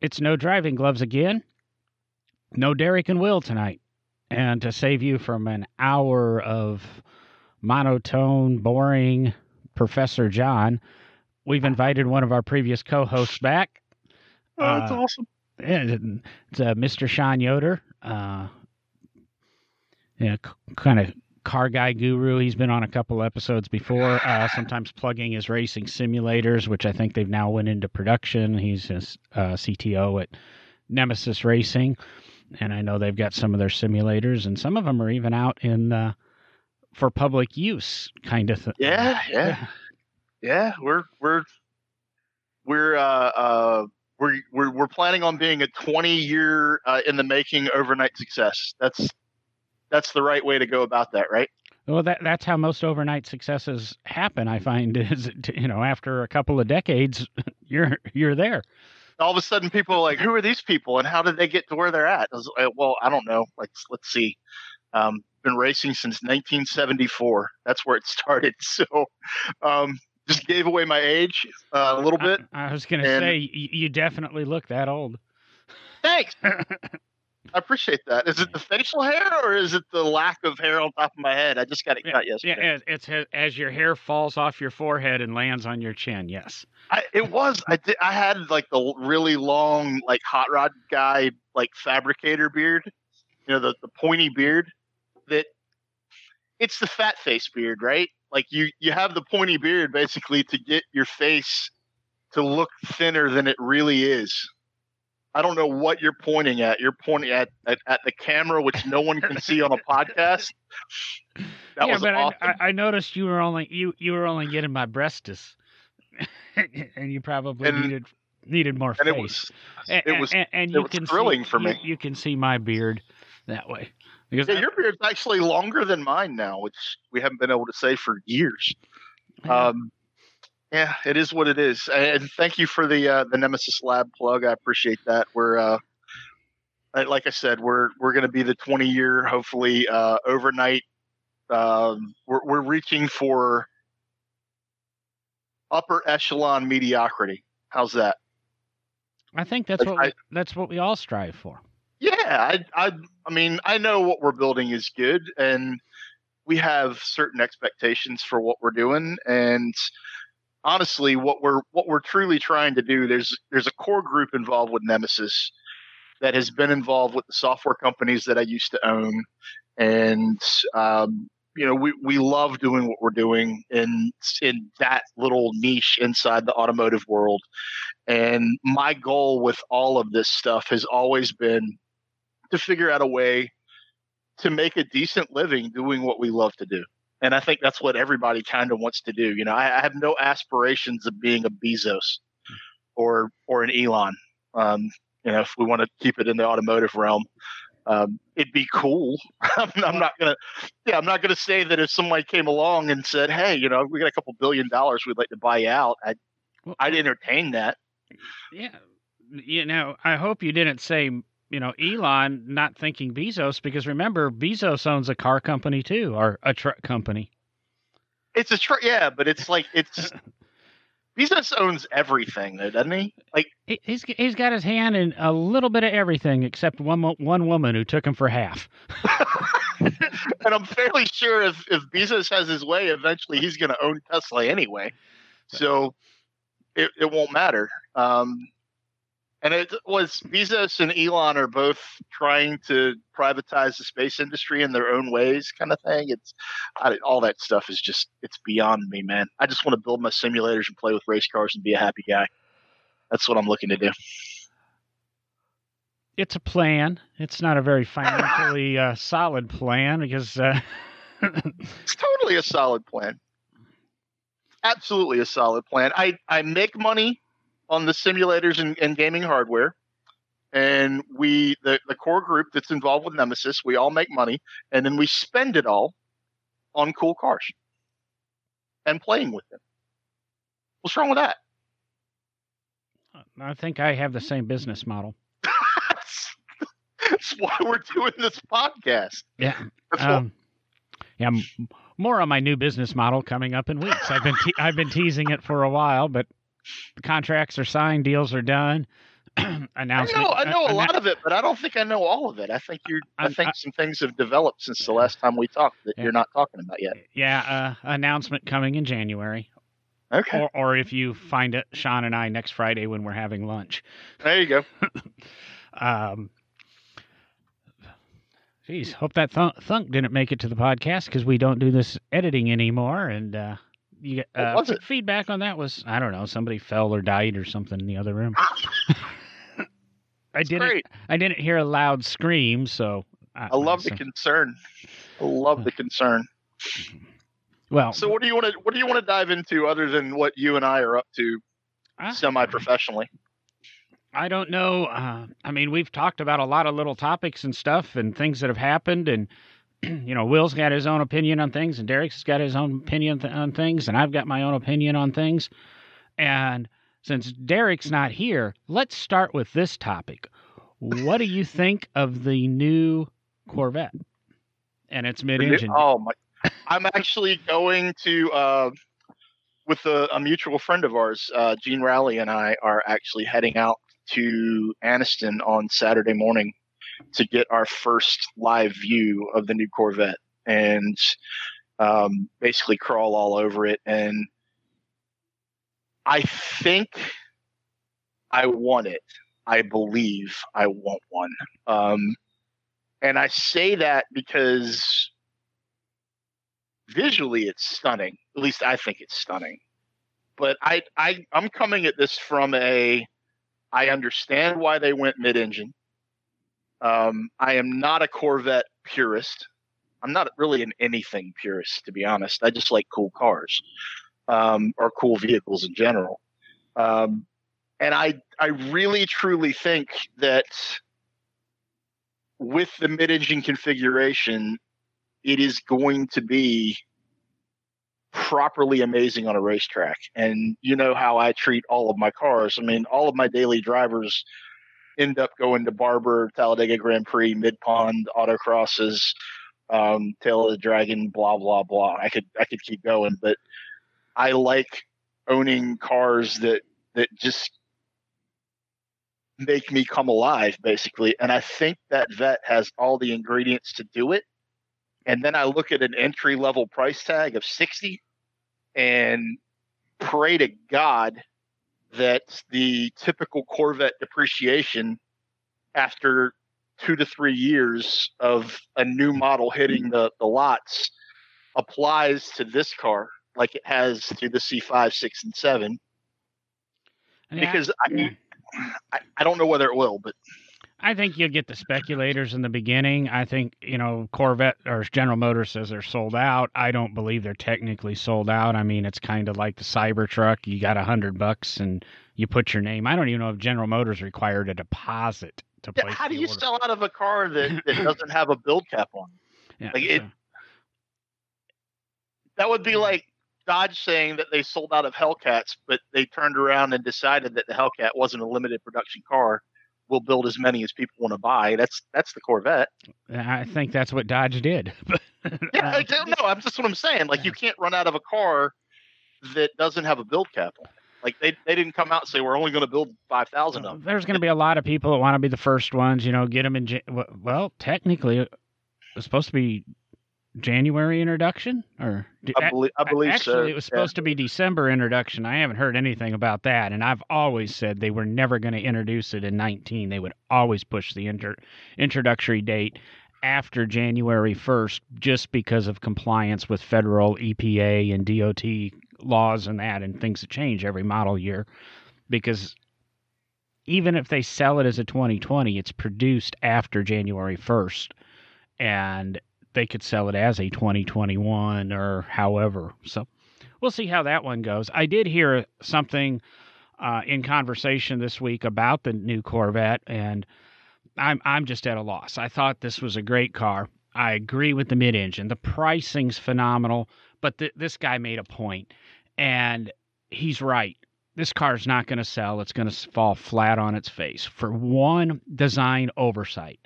it's no driving gloves again. No Derek and Will tonight. And to save you from an hour of monotone, boring Professor John, we've invited one of our previous co hosts back. Oh, that's Uh, awesome. and it's uh, Mr. Sean Yoder, uh, yeah, c- kind of car guy guru. He's been on a couple episodes before. Uh, sometimes plugging his racing simulators, which I think they've now went into production. He's his uh, CTO at Nemesis Racing, and I know they've got some of their simulators, and some of them are even out in uh, for public use, kind of. Th- Yeah, yeah, yeah. We're we're we're uh, uh, we're we're we're planning on being a 20 year uh, in the making overnight success. That's that's the right way to go about that, right? Well, that that's how most overnight successes happen. I find is you know after a couple of decades, you're you're there. All of a sudden, people are like, "Who are these people, and how did they get to where they're at?" I was like, well, I don't know. Like, let's see. Um, been racing since 1974. That's where it started. So, um, just gave away my age uh, a little bit. I, I was going to say you definitely look that old. Thanks. I appreciate that. Is it the facial hair or is it the lack of hair on top of my head? I just got it cut yesterday. it- it's as- as your hair falls off your forehead and lands on your chin. Yes. I, it was. I did. I had like the really long, like hot rod guy, like fabricator beard. You know, the the pointy beard. That it's the fat face beard, right? Like you you have the pointy beard basically to get your face to look thinner than it really is. I don't know what you're pointing at. You're pointing at at, at the camera, which no one can see on a podcast. That yeah, was but awesome. I, I, noticed you were only you you were only getting my breastus, and you probably And- needed needed more and face. it was A- it was and, and it you was can thrilling see, for me. You, can see my beard that way because yeah, I- your beard's actually longer than mine now, which we haven't been able to say for years. Um, yeah, it is what it is. And thank you for the uh, the Nemesis Lab plug. I appreciate that. We're uh, like I said, we're we're going to be the 20 year, hopefully uh, overnight. Um, we're we're reaching for upper echelon mediocrity. How's that? I think that's I- what we, that's what we all strive for. Yeah, I, I, I mean, I know what we're building is good, and we have certain expectations for what we're doing. And honestly, what we're what we're truly trying to do there's there's a core group involved with Nemesis that has been involved with the software companies that I used to own, and um, you know, we we love doing what we're doing in in that little niche inside the automotive world. And my goal with all of this stuff has always been to figure out a way to make a decent living doing what we love to do. And I think that's what everybody kind of wants to do. You know, I, I have no aspirations of being a Bezos or or an Elon. Um, you know, if we want to keep it in the automotive realm, um, it'd be cool. I'm, I'm not gonna, yeah, I'm not gonna say that if somebody came along and said, "Hey, you know, we got a couple billion dollars, we'd like to buy out," I'd I'd entertain that. Yeah, you know, I hope you didn't say you know Elon not thinking Bezos because remember Bezos owns a car company too or a truck company. It's a truck, yeah, but it's like it's Bezos owns everything, though, doesn't he? Like, He, he's he's got his hand in a little bit of everything except one one woman who took him for half. and I'm fairly sure if if Bezos has his way, eventually he's going to own Tesla anyway. So it it won't matter. Um, and it was Bezos and Elon are both trying to privatize the space industry in their own ways, kind of thing. It's I, all that stuff is just it's beyond me, man. I just want to build my simulators and play with race cars and be a happy guy. That's what I'm looking to do. It's a plan. It's not a very financially uh, solid plan because uh, It's totally a solid plan. Absolutely a solid plan. I, I make money on the simulators and, and gaming hardware. And we the, the core group that's involved with Nemesis, we all make money and then we spend it all on cool cars and playing with them. What's wrong with that? I think I have the same business model. that's, that's why we're doing this podcast. Yeah. What- Um, yeah, more on my new business model coming up in weeks. I've been te- I've been teasing it for a while, but contracts are signed, deals are done. announcement. I know, I know a anna- lot of it, but I don't think I know all of it. I think you, I think I- some things have developed since the last time we talked that Yeah. you're not talking about yet. Yeah, uh, announcement coming in January, Okay, or or if you find it, Sean and I next Friday when we're having lunch. there you go. Um, geez, hope that thunk, thunk didn't make it to the podcast because we don't do this editing anymore. And uh, you uh, feedback on that was I don't know somebody fell or died or something in the other room. I didn't Great. I didn't hear a loud scream, so I, I love the concern. I love the concern. well. So, what do you want to, what do you want to dive into other than what you and I are up to I- semi-professionally? I don't know. Uh, I mean, we've talked about a lot of little topics and stuff and things that have happened, and you know, Will's got his own opinion on things, and Derek's got his own opinion th- on things, and I've got my own opinion on things. And since Derek's not here, let's start with this topic. What do you think of the new Corvette and its mid-engine? Oh my! I'm actually going to uh, with a, a mutual friend of ours, uh, Gene Rowley, and I are actually heading out to Anniston on Saturday morning to get our first live view of the new Corvette and um, basically crawl all over it. And I think I want it. I believe I want one. Um, and I say that because visually it's stunning. At least I think it's stunning. But I, I I'm coming at this from a I understand why they went mid-engine. Um, I am not a Corvette purist. I'm not really an anything purist, to be honest. I just like cool cars um, or cool vehicles in general. Um, and I I really truly think that with the mid-engine configuration, it is going to be properly amazing on a racetrack. And you know how I treat all of my cars. I mean, all of my daily drivers end up going to Barber, Talladega Grand Prix, Mid Pond, autocrosses, um, Tail of the Dragon, blah blah blah. I could I could keep going, but I like owning cars that that just make me come alive basically and i think that vet has all the ingredients to do it and then i look at an entry level price tag of 60 and pray to god that the typical corvette depreciation after two to three years of a new model hitting the, the lots applies to this car like it has to the c5 6 and 7 Yeah. because I, I, I don't know whether it will, but I think you'll get the speculators in the beginning. I think, you know, Corvette or General Motors says they're sold out. I don't believe they're technically sold out. I mean, it's kind of like the Cybertruck. You got a hundred bucks and you put your name. I don't even know if General Motors required a deposit to yeah, place how do you order. sell out of a car that, that doesn't have a build cap on? Yeah, like, it- so- That would be like Dodge saying that they sold out of Hellcats, but they turned around and decided that the Hellcat wasn't a limited production car. We'll build as many as people want to buy. That's that's the Corvette. I think that's what Dodge did. Yeah, Uh, I don't know. I'm just what I'm saying. Like you can't run out of a car that doesn't have a build cap on. it. Like they, they didn't come out and say we're only going to build five thousand of them. There's going to be a lot of people that want to be the first ones, you know, get them in. Well, technically, it was supposed to be January introduction, or I believe I believe actually so. it was Yeah. supposed to be December introduction. I haven't heard anything about that, and I've always said they were never going to introduce it in 19. They would always push the inter- introductory date after January 1st, just because of compliance with federal EPA and DOT laws and that, and things that change every model year. Because even if they sell it as a 2020, it's produced after January 1st, and they could sell it as a 2021 or however. So we'll see how that one goes. I did hear something uh, in conversation this week about the new Corvette, and I'm I'm just at a loss. I thought this was a great car. I agree with the mid-engine. The pricing's phenomenal, but th- this guy made a point, and he's right. This car's not going to sell. It's going to fall flat on its face for one design oversight.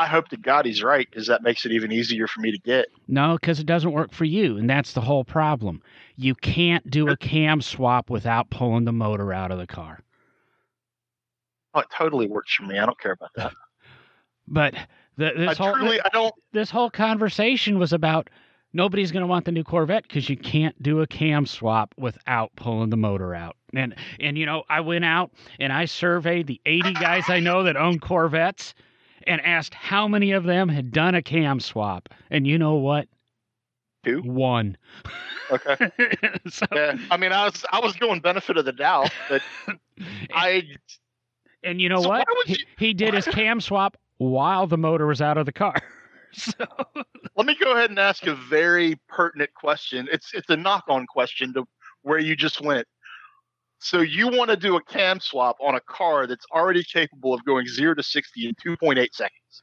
I hope to God he's right because that makes it even easier for me to get. No, because it doesn't work for you, and that's the whole problem. You can't do a cam swap without pulling the motor out of the car. Oh, it totally works for me. I don't care about that. But the, I this whole truly, I don't. this whole conversation was about nobody's going to want the new Corvette because you can't do a cam swap without pulling the motor out. And and you know, I went out and I surveyed the 80 guys I know that own Corvettes and asked how many of them had done a cam swap. And you know what? Two. One. Okay. so, Yeah. I mean, I was I was going benefit of the doubt, but I and you know So what? would He, he did his cam swap while the motor was out of the car. So let me go ahead and ask a very pertinent question. It's it's a knock-on question to where you just went. So you want to do a cam swap on a car that's already capable of going zero to sixty in two point eight seconds?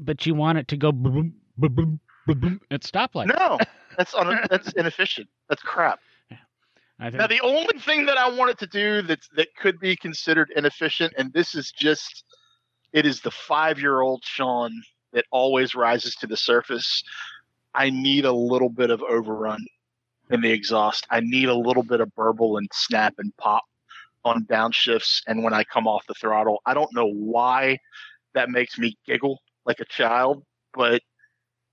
but you want it to go boom, boom, boom, boom, boom at stoplight. No, that's un, that's inefficient. That's crap. I think Now the only thing that I want it to do that's that could be considered inefficient, and this is just it is the five year old Sean that always rises to the surface. I need a little bit of overrun in the exhaust. I need a little bit of burble and snap and pop on downshifts and when I come off the throttle. I don't know why that makes me giggle like a child, but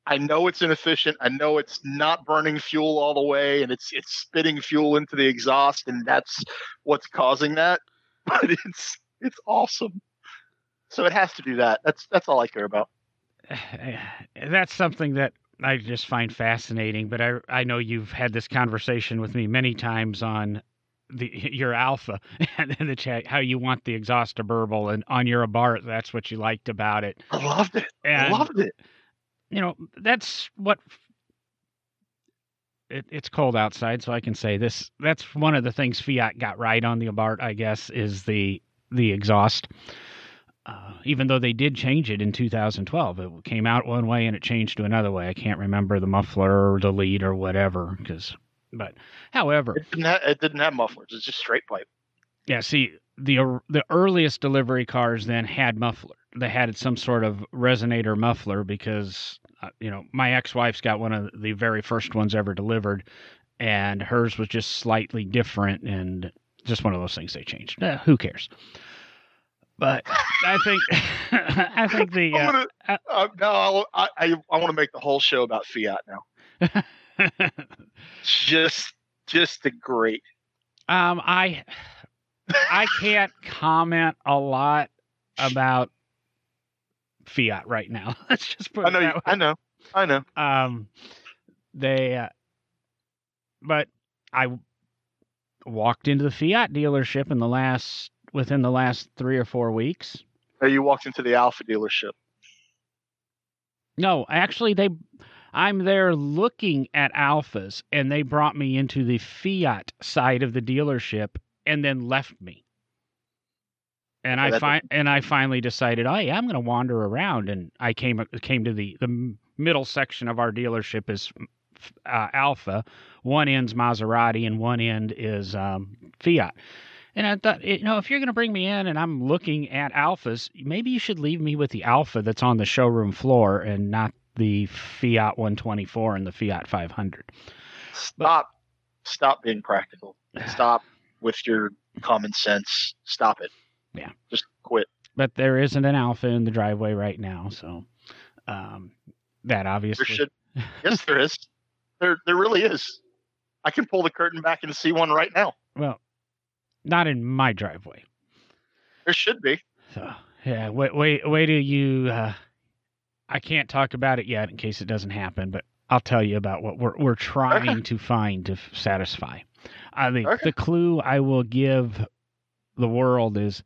I know it's inefficient. I know it's not burning fuel all the way and it's it's spitting fuel into the exhaust and that's what's causing that. But it's it's awesome. So it has to do that. That's that's all I care about. that's something that I just find fascinating. But I I know you've had this conversation with me many times on the your alfa and in the chat how you want the exhaust to burble and on your Abarth that's what you liked about it. I loved it. I And loved it. you know that's what it, it's cold outside, so I can say this. That's one of the things Fiat got right on the Abarth, I guess, is the the exhaust. Uh, even though they did change it in 2012, it came out one way and it changed to another way. I can't remember the muffler or the lead or whatever. Because, but however, It didn't have it didn't have mufflers. It's just straight pipe. yeah. See, the the earliest delivery cars then had muffler. They had some sort of resonator muffler because uh, you know my ex-wife's got one of the very first ones ever delivered, and hers was just slightly different and just one of those things they changed. Eh, who cares? But I think I think the uh, gonna, uh, no, I'll- I I, I want to make the whole show about Fiat now. Just just the great. um I I can't comment a lot about Fiat right now. Let's just put I know. You, that way. I know. I know. um they uh, but i walked into the fiat dealership in the last within the last three or four weeks Now you walked into the Alfa dealership. no actually they i'm there looking at alfas and they brought me into the fiat side of the dealership and then left me and I fi- and I finally decided, oh yeah, I'm going to wander around, and I came came to the the middle section of our dealership is uh, Alfa. One end's Maserati, and one end is um, Fiat. And I thought, you know, if you're going to bring me in and I'm looking at Alfas, maybe you should leave me with the Alfa that's on the showroom floor and not the Fiat 124 and the Fiat 500. Stop. Stop being practical. Stop with your common sense. Stop it. Yeah. Just quit. But there isn't an Alfa in the driveway right now, so um, that There obviously. should. Yes, there is. There there really is. I can pull the curtain back and see one right now. Well, not in my driveway. There should be. So yeah, wait, wait, wait till you. Uh, I can't talk about it yet in case it doesn't happen, but I'll tell you about what we're we're trying to find to f- satisfy. Uh, think Okay. the clue I will give the world is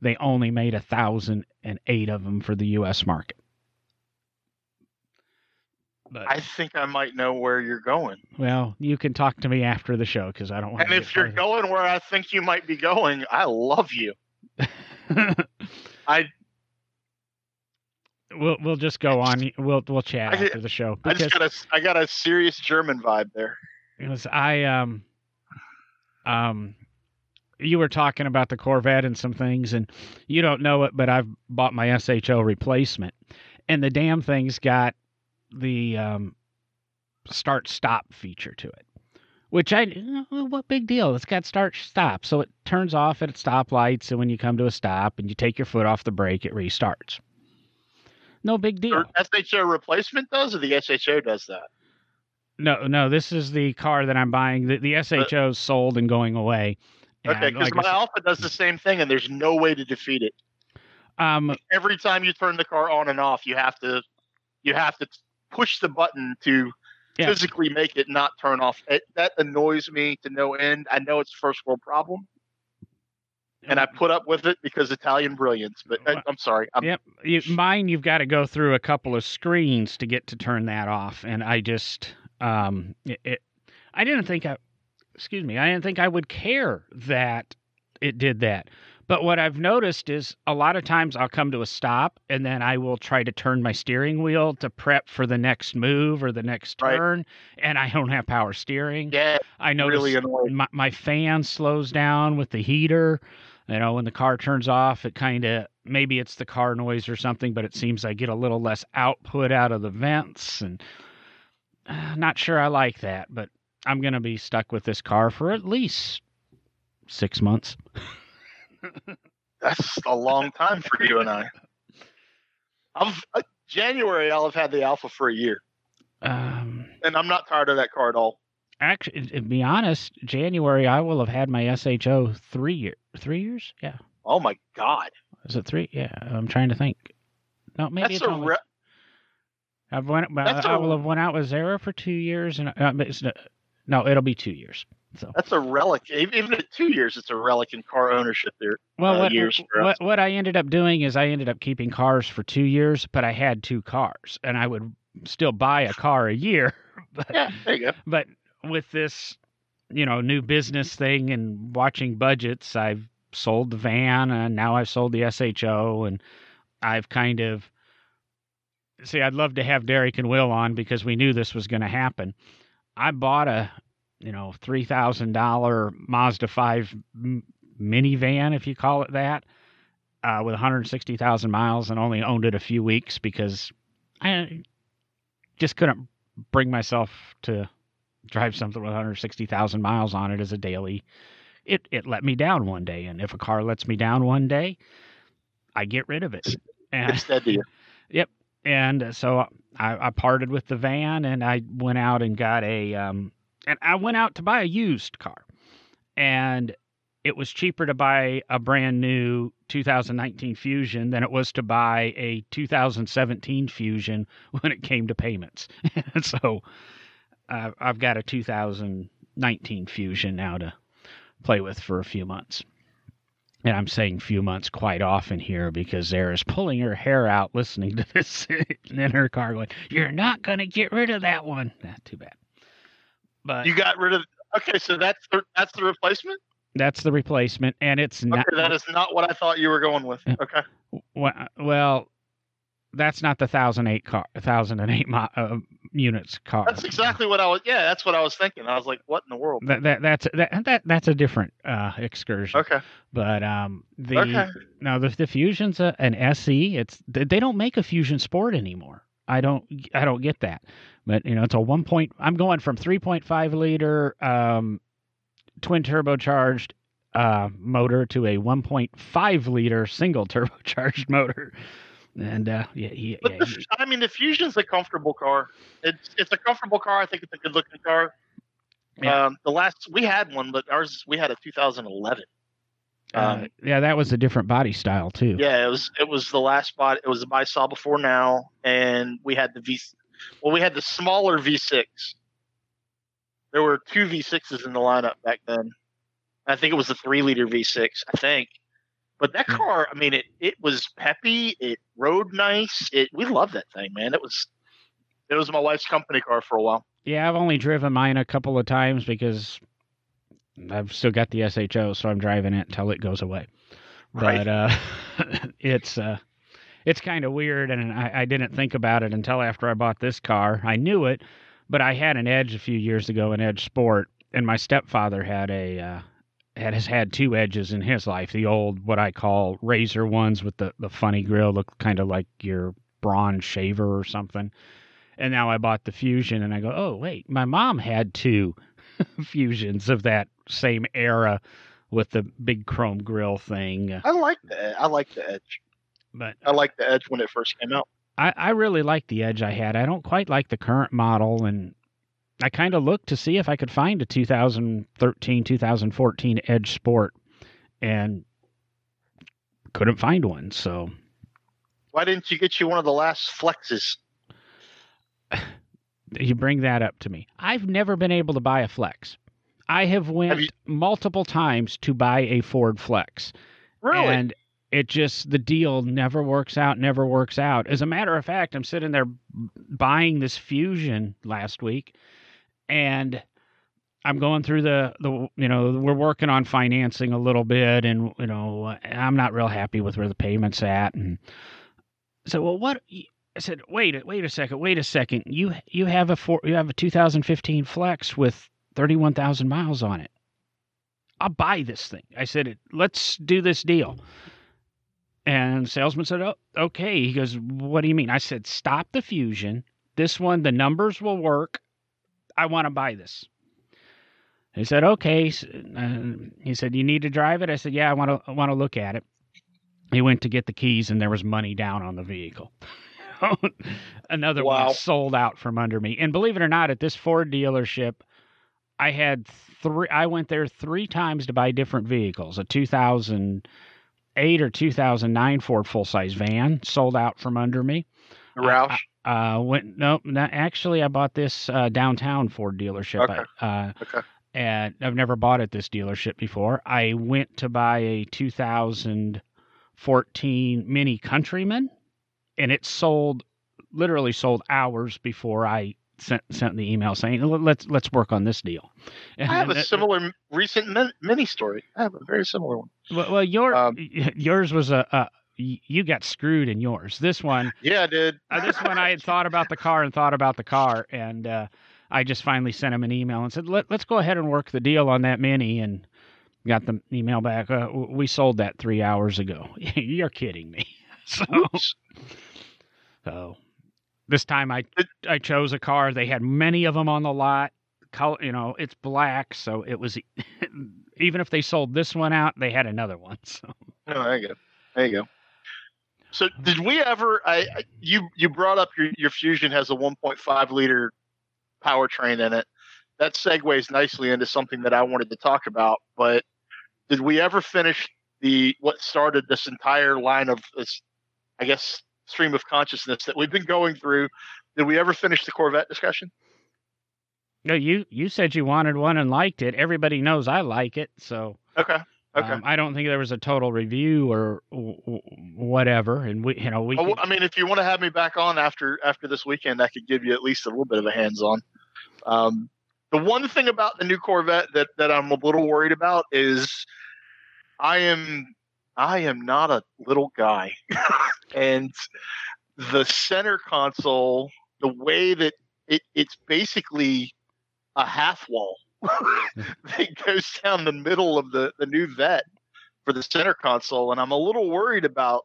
they only made a thousand and eight of them for the U.S. market. But I think I might know where you're going. well, you can talk to me after the show because I don't want. And if you're going where I think you might be going, I love you. I- We'll we'll just go on. We'll we'll chat I- after the show I just got a I got a serious German vibe there. because I um um you were talking about the Corvette and some things and you don't know it, but I've bought my SHO replacement and the damn thing's got the um start stop feature to it. which I what big deal? It's got start stop, so it turns off at stoplights, and when you come to a stop and you take your foot off the brake, it restarts. No big deal. Or SHO replacement does, or the SHO does that. No, no, this is the car that I'm buying. The, the SHO's sold and going away. Okay, because like my said- Alfa does the same thing, and there's no way to defeat it. um, Every time you turn the car on and off, you have to you have to push the button to Yeah. physically make it not turn off. It, that annoys me to no end. I know it's a first world problem, and I put up with it because Italian brilliance. But I, I'm sorry. I'm, Yep. You, mine, you've got to go through a couple of screens to get to turn that off, and I just, um, it, it I didn't think I, excuse me, I didn't think I would care that it did that. But what I've noticed is a lot of times I'll come to a stop and then I will try to turn my steering wheel to prep for the next move or the next Right. turn, and I don't have power steering. Yeah, I notice really annoying. my, my fan slows down with the heater. You know, when the car turns off, it kind of maybe it's the car noise or something, but it seems I get a little less output out of the vents, and uh, not sure I like that. But I'm gonna be stuck with this car for at least six months. That's a long time for you and I. I've uh, January. I'll have had the Alfa for a year, Um, and I'm not tired of that car at all. actually, to be honest, January I will have had my SHO three year three years. Yeah, Oh my god, is it three? Yeah, I'm trying to think. No, maybe that's it's a only re- I've went. I a- will have went out with Zara for two years, and uh, no, it'll be two years. So, that's a relic. Even at two years, it's a relic in car ownership. There, well, uh, what, years what what I ended up doing is I ended up keeping cars for two years, but I had two cars, and I would still buy a car a year. But yeah, there you go. but with this, you know, new business thing and watching budgets, I've sold the van, and now I've sold the SHO, and I've kind of see. I'd love to have Derek and Will on because we knew this was going to happen. I bought a, you know, three thousand dollar Mazda five m- minivan, if you call it that, uh, with one hundred sixty thousand miles, and only owned it a few weeks because I just couldn't bring myself to drive something with 160,000 miles on it as a daily. It it let me down one day, and if a car lets me down one day, I get rid of it. And It's dead to you. Yep. And so I, I parted with the van, and I went out and got a um, and I went out to buy a used car, and it was cheaper to buy a brand new 2019 Fusion than it was to buy a 2017 Fusion when it came to payments. so uh, I've got a 2019 Fusion now to play with for a few months. And I'm saying few months quite often here because Zara's pulling her hair out listening to this in her car going, You're not going to get rid of that one. Not too bad. But You got rid of. Okay, so that's the that's the replacement. that's the replacement. And it's not. Okay, that is not what I thought you were going with. Okay, Well, well, that's not the 1008 car, 1008 mo- uh, units car. that's exactly what I was. Yeah, that's what I was thinking. I was like, what in the world? That, that that's that, that that's a different uh, excursion. Okay, But um, the okay. no, the, the Fusion's a, an SE. It's they don't make a Fusion Sport anymore. I don't I don't get that. But you know, it's a one point. I'm going from 3.5 liter um, twin turbocharged uh, motor to a 1.5 liter single turbocharged motor. And uh, yeah, yeah, But yeah, the, I mean, the Fusion's a comfortable car. It's it's a comfortable car. I think it's a good looking car. Yeah. Um, the last we had one, but ours we had a 2011. uh, Um, yeah, that was a different body style too. Yeah, it was it was the last spot. It was the body I saw before now, and we had the V. Well, we had the smaller V6. There were two V6s in the lineup back then. I think it was the three liter V6. I think, but that Hmm. car, I mean, it it was peppy. It rode nice. It we loved that thing, man. It was it was my wife's company car for a while. Yeah, I've only driven mine a couple of times because I've still got the SHO, so I'm driving it until it goes away. Right. But uh, it's uh, it's kind of weird, and I, I didn't think about it until after I bought this car. I knew it, but I had an Edge a few years ago, an Edge Sport, and my stepfather had a uh, had has had two Edges in his life. The old what I call razor ones with the the funny grill, look kind of like your Braun's shaver or something. And now I bought the Fusion, and I go, oh wait, my mom had two. fusions of that same era with the big chrome grill thing. I like that. I like the Edge. But I uh, like the Edge when it first came out. I, I really like the Edge I had. I don't quite like the current model, and I kind of looked to see if I could find a 2013, 2014 Edge Sport, and couldn't find one. So Why didn't you get you one of the last flexes? you bring that up to me. I've never been able to buy a Flex. I have went Have you- multiple times to buy a Ford Flex, Really? and it just the deal never works out. Never works out. As a matter of fact, I'm sitting there buying this Fusion last week, and I'm going through the the you know we're working on financing a little bit, and you know I'm not real happy with where the payments at, and so well what. I said, "Wait, wait a second, wait a second. You you have a four, you have a 2015 Flex with 31,000 miles on it. I'll buy this thing." I said, "Let's do this deal." And salesman said, "Oh, okay." He goes, "What do you mean?" I said, "Stop the Fusion. This one, the numbers will work. I want to buy this." He said, "Okay." Uh, He said, "You need to drive it." I said, "Yeah, I want to I want to look at it." He went to get the keys, and there was money down on the vehicle. Another Wow. one sold out from under me. And believe it or not, at this Ford dealership, I had three. I went there three times to buy different vehicles. A 2008 or 2009 Ford full size van sold out from under me. Roush. Uh, went no, not, actually, I bought this uh, downtown Ford dealership. Okay. I, uh, Okay. And I've never bought at this dealership before. I went to buy a 2014 Mini Countryman, and it sold, literally sold hours before I sent sent the email saying let's let's work on this deal. I have a similar recent min- mini story. I have a very similar one. Well, well your um, yours was a you got screwed in yours. This one Yeah, I did. Uh, this one I had thought about the car and thought about the car, and uh, I just finally sent him an email and said, Let, "Let's go ahead and work the deal on that mini." And got the email back. Uh, we sold that three hours ago. You're kidding me. So, Whoops. so this time I I chose a car. They had many of them on the lot. Color, you know, it's black, so it was. Even if they sold this one out, they had another one. So No, there you go. There you go. So, did we ever? I I- you you brought up your your Fusion has a 1.5 liter powertrain in it. That segues nicely into something that I wanted to talk about. But did we ever finish the what started this entire line of this? I guess stream of consciousness that we've been going through. Did we ever finish the Corvette discussion? No, you you said you wanted one and liked it. Everybody knows I like it, so. Okay. Okay. Um, I don't think there was a total review or whatever, and we, you know, we. Oh, could- I mean, if you want to have me back on after after this weekend, I could give you at least a little bit of a hands on. Um, the one thing about the new Corvette that that I'm a little worried about is I am I am not a little guy, and the center console, the way that it it's basically a half wall that goes down the middle of the the new vet for the center console, and I'm a little worried about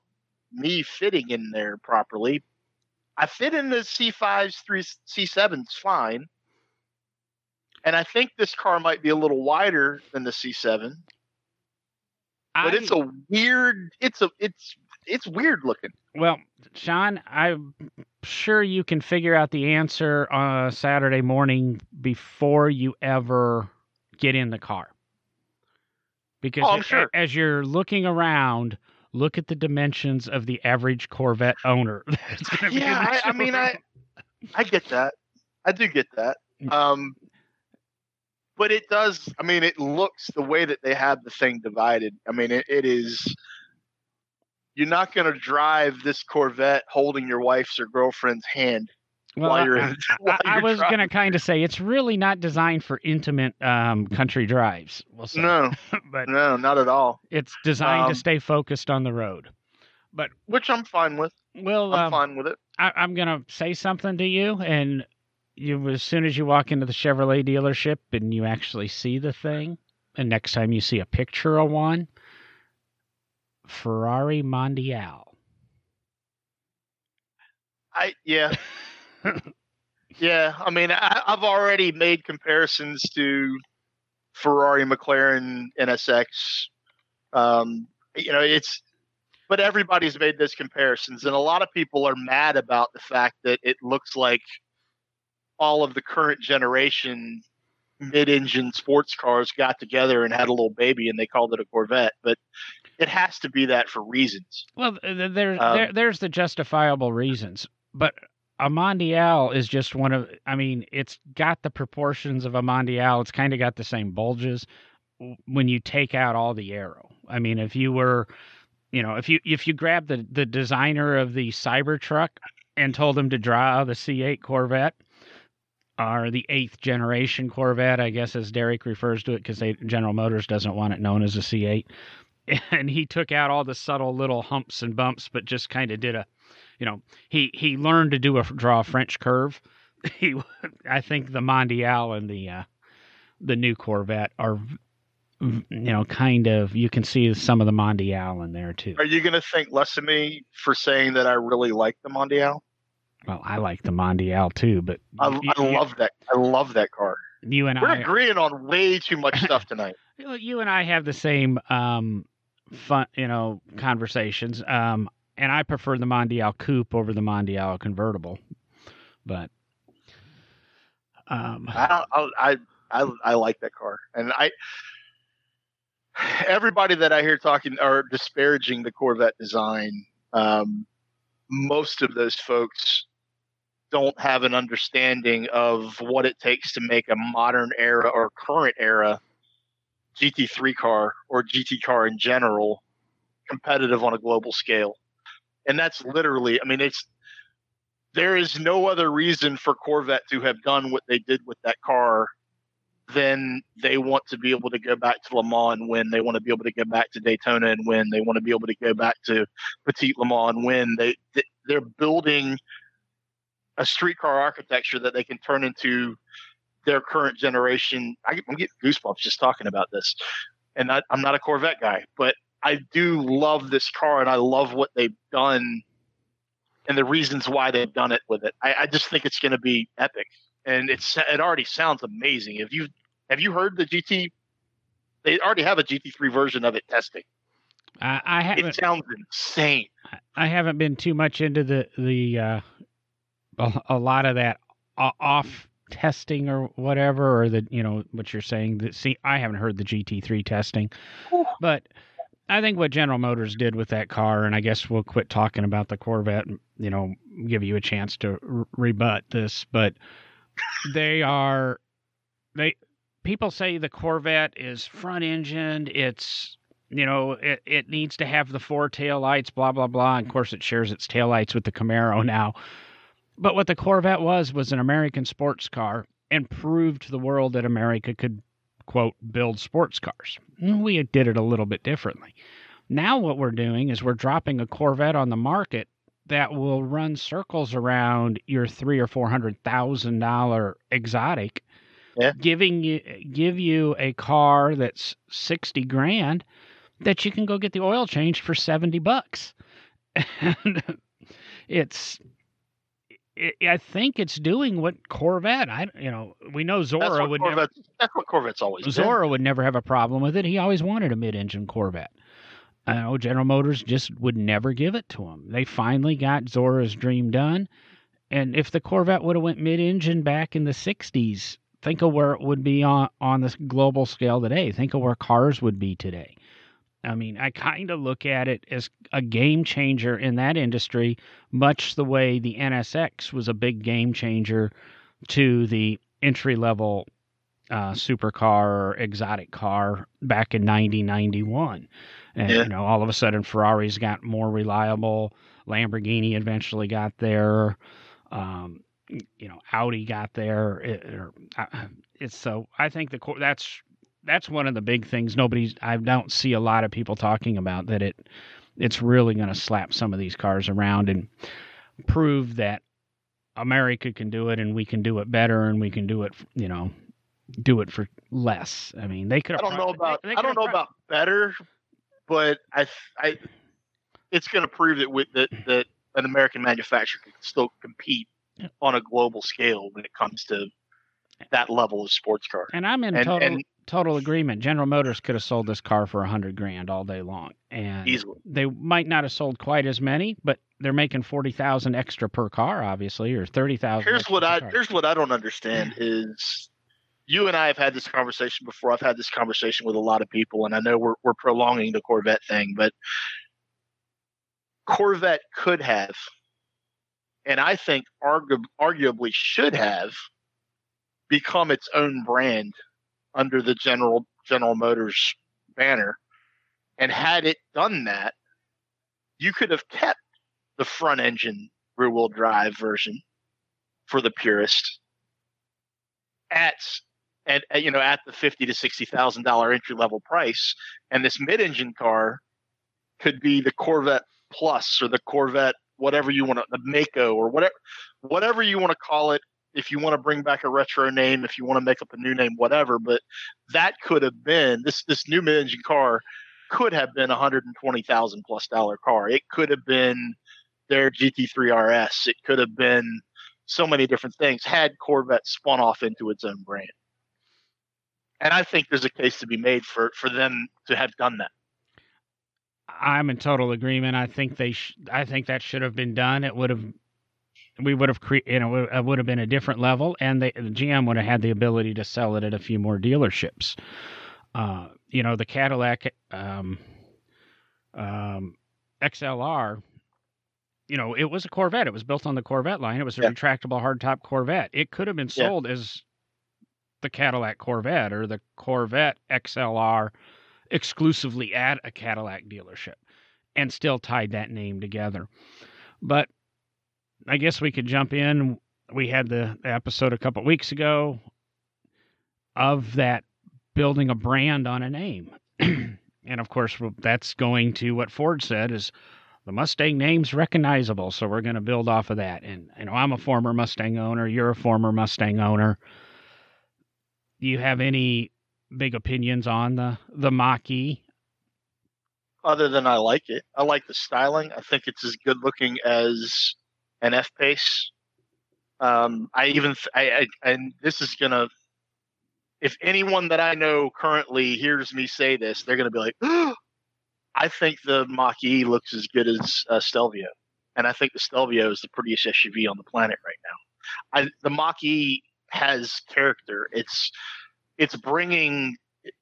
me fitting in there properly. I fit in the C5s, three C7s fine. And I think this car might be a little wider than the C7, but I- it's a weird it's a it's it's weird looking. Well, Sean. I'm sure you can figure out the answer on a Saturday morning before you ever get in the car, because Oh, sure. as you're looking around, look at the dimensions of the average Corvette owner. that's gonna be Yeah, I, I mean I. I get that. I do get that. Mm. Um but it does I mean it looks the way that they have the thing divided. I mean it, it is you're not going to drive this Corvette holding your wife's or girlfriend's hand Well, while I- you're in. I, while I you're was going to kind of say it's really not designed for intimate um, country drives. We'll say. No, but no, not at all. it's designed Um, to stay focused on the road. But which I'm fine with. Well, I'm um, fine with it. I, I'm going to say something to you, and you, as soon as you walk into the Chevrolet dealership and you actually see the thing, and next time you see a picture of one, Ferrari Mondial. I yeah. Yeah, I mean, I, I've already made comparisons to Ferrari, McLaren, NSX. Um, you know, it's but everybody's made those comparisons, and a lot of people are mad about the fact that it looks like all of the current generation mid-engine sports cars got together and had a little baby, and they called it a Corvette. But it has to be that for reasons. Well, there, um, there there's the justifiable reasons, but a Mondial is just one of. I mean, it's got the proportions of a Mondial. It's kind of got the same bulges when you take out all the aero. I mean, if you were, you know, if you if you grab the the designer of the Cybertruck and told him to draw the C8 Corvette or the eighth generation Corvette, I guess as Derek refers to it, because General Motors doesn't want it known as a C8 and he took out all the subtle little humps and bumps, but just kind of did a, you know, he he learned to do a draw a French curve. He, I think the Mondial and the uh, the new Corvette are, you know, kind of you can see some of the Mondial in there too. Are you going to think less of me for saying that I really like the Mondial? Well, I like the Mondial too, but I, you, I love that. I love that car. You and I We're I agreeing on way too much stuff tonight. you and I have the same um, fun, you know, conversations. Um, and I prefer the Mondial Coupe over the Mondial convertible, but um, I, I I I like that car, and I everybody that I hear talking or disparaging the Corvette design, um, most of those folks don't have an understanding of what it takes to make a modern era or current era GT3 car or GT car in general competitive on a global scale. And that's literally, I mean, it's there is no other reason for Corvette to have done what they did with that car than they want to be able to go back to Le Mans and win. They want to be able to go back to Daytona and win. They want to be able to go back to Petit Le Mans and win. They they're building a streetcar architecture that they can turn into their current generation. I, am getting goosebumps just talking about this. And I, I'm not a Corvette guy, but I do love this car and I love what they've done and the reasons why they've done it with it. I, I just think it's going to be epic, and it's it already sounds amazing. Have you have you heard the GT? They already have a GT3 version of it testing. I, I haven't. It sounds insane. I haven't been too much into the the uh, a, a lot of that off testing or whatever, or the you know what you're saying. That see, I haven't heard the GT3 testing, but I think what General Motors did with that car, and I guess we'll quit talking about the Corvette. You know, give you a chance to r- rebut this, but they are they people say the Corvette is front engined. It's you know it, it needs to have the four tail lights, blah blah blah. And of course, it shares its tail lights with the Camaro now. But what the Corvette was was an American sports car and proved to the world that America could, quote, build sports cars. We did it a little bit differently. Now, what we're doing is we're dropping a Corvette on the market that will run circles around your three or four hundred thousand dollar exotic, yeah. giving you give you a car that's sixty grand that you can go get the oil changed for seventy bucks. And it's it, I think it's doing what Corvette. I you know we know Zora would never. That's what Corvette's always. Zora been. would never have a problem with it. He always wanted a mid-engine Corvette. I know General Motors just would never give it to him. They finally got Zora's dream done, and if the Corvette would have went mid-engine back in the '60s, think of where it would be on on this global scale today. Think of where cars would be today. I mean, I kind of look at it as a game changer in that industry, much the way the NSX was a big game changer to the entry level uh, supercar or exotic car back in 1991. And, yeah. you know, all of a sudden Ferraris got more reliable. Lamborghini eventually got there. Um, you know, Audi got there. It, or, uh, it's so I think the that's that's one of the big things nobody's I don't see a lot of people talking about that it it's really going to slap some of these cars around and prove that America can do it and we can do it better and we can do it you know do it for less. I mean, they could I don't know about they, they I don't know about better, but I I it's going to prove that with that that an American manufacturer can still compete on a global scale when it comes to that level of sports car. And I'm in And- total and- total agreement. General Motors could have sold this car for a hundred grand all day long, and Easily. they might not have sold quite as many, but they're making forty thousand extra per car, obviously, or thirty thousand. Here's what I here's what I don't understand is you and I have had this conversation before. I've had this conversation with a lot of people, and I know we're we're prolonging the Corvette thing, but Corvette could have, and I think argu- arguably should have, become its own brand under the General General Motors banner, and had it done that, you could have kept the front engine rear wheel drive version for the purist at at, you know at the fifty to sixty thousand dollar entry level price, and this mid engine car could be the Corvette Plus or the Corvette whatever you want to the Mako or whatever whatever you want to call it. If you want to bring back a retro name, if you want to make up a new name, whatever, but that could have been this this new mid engine car could have been a hundred and twenty thousand plus dollar car. It could have been their GT3 RS. It could have been so many different things had Corvette spun off into its own brand. And I think there's a case to be made for for them to have done that. I'm in total agreement. I think they, sh- I think that should have been done. It would have, we would have, cre- you know, it would have been a different level, and they, the GM would have had the ability to sell it at a few more dealerships. Uh, you know, the Cadillac um, um, XLR. You know, it was a Corvette. It was built on the Corvette line. It was a Yeah. retractable hardtop Corvette. It could have been Yeah. sold as the Cadillac Corvette or the Corvette XLR exclusively at a Cadillac dealership and still tied that name together. But I guess we could jump in. We had the episode a couple weeks ago of that building a brand on a name. and of course, that's going to what Ford said is the Mustang name's recognizable, so we're going to build off of that. And you know, I'm a former Mustang owner, you're a former Mustang owner. Do you have any big opinions on the the Mach-E? Other than I like it, I like the styling. I think it's as good looking as an F Pace. Um, I even th- I, I and this is gonna. If anyone that I know currently hears me say this, they're gonna be like, "I think the Mach E looks as good as uh, Stelvio," and I think the Stelvio is the prettiest SUV on the planet right now. I, the Mach E has character. It's it's bringing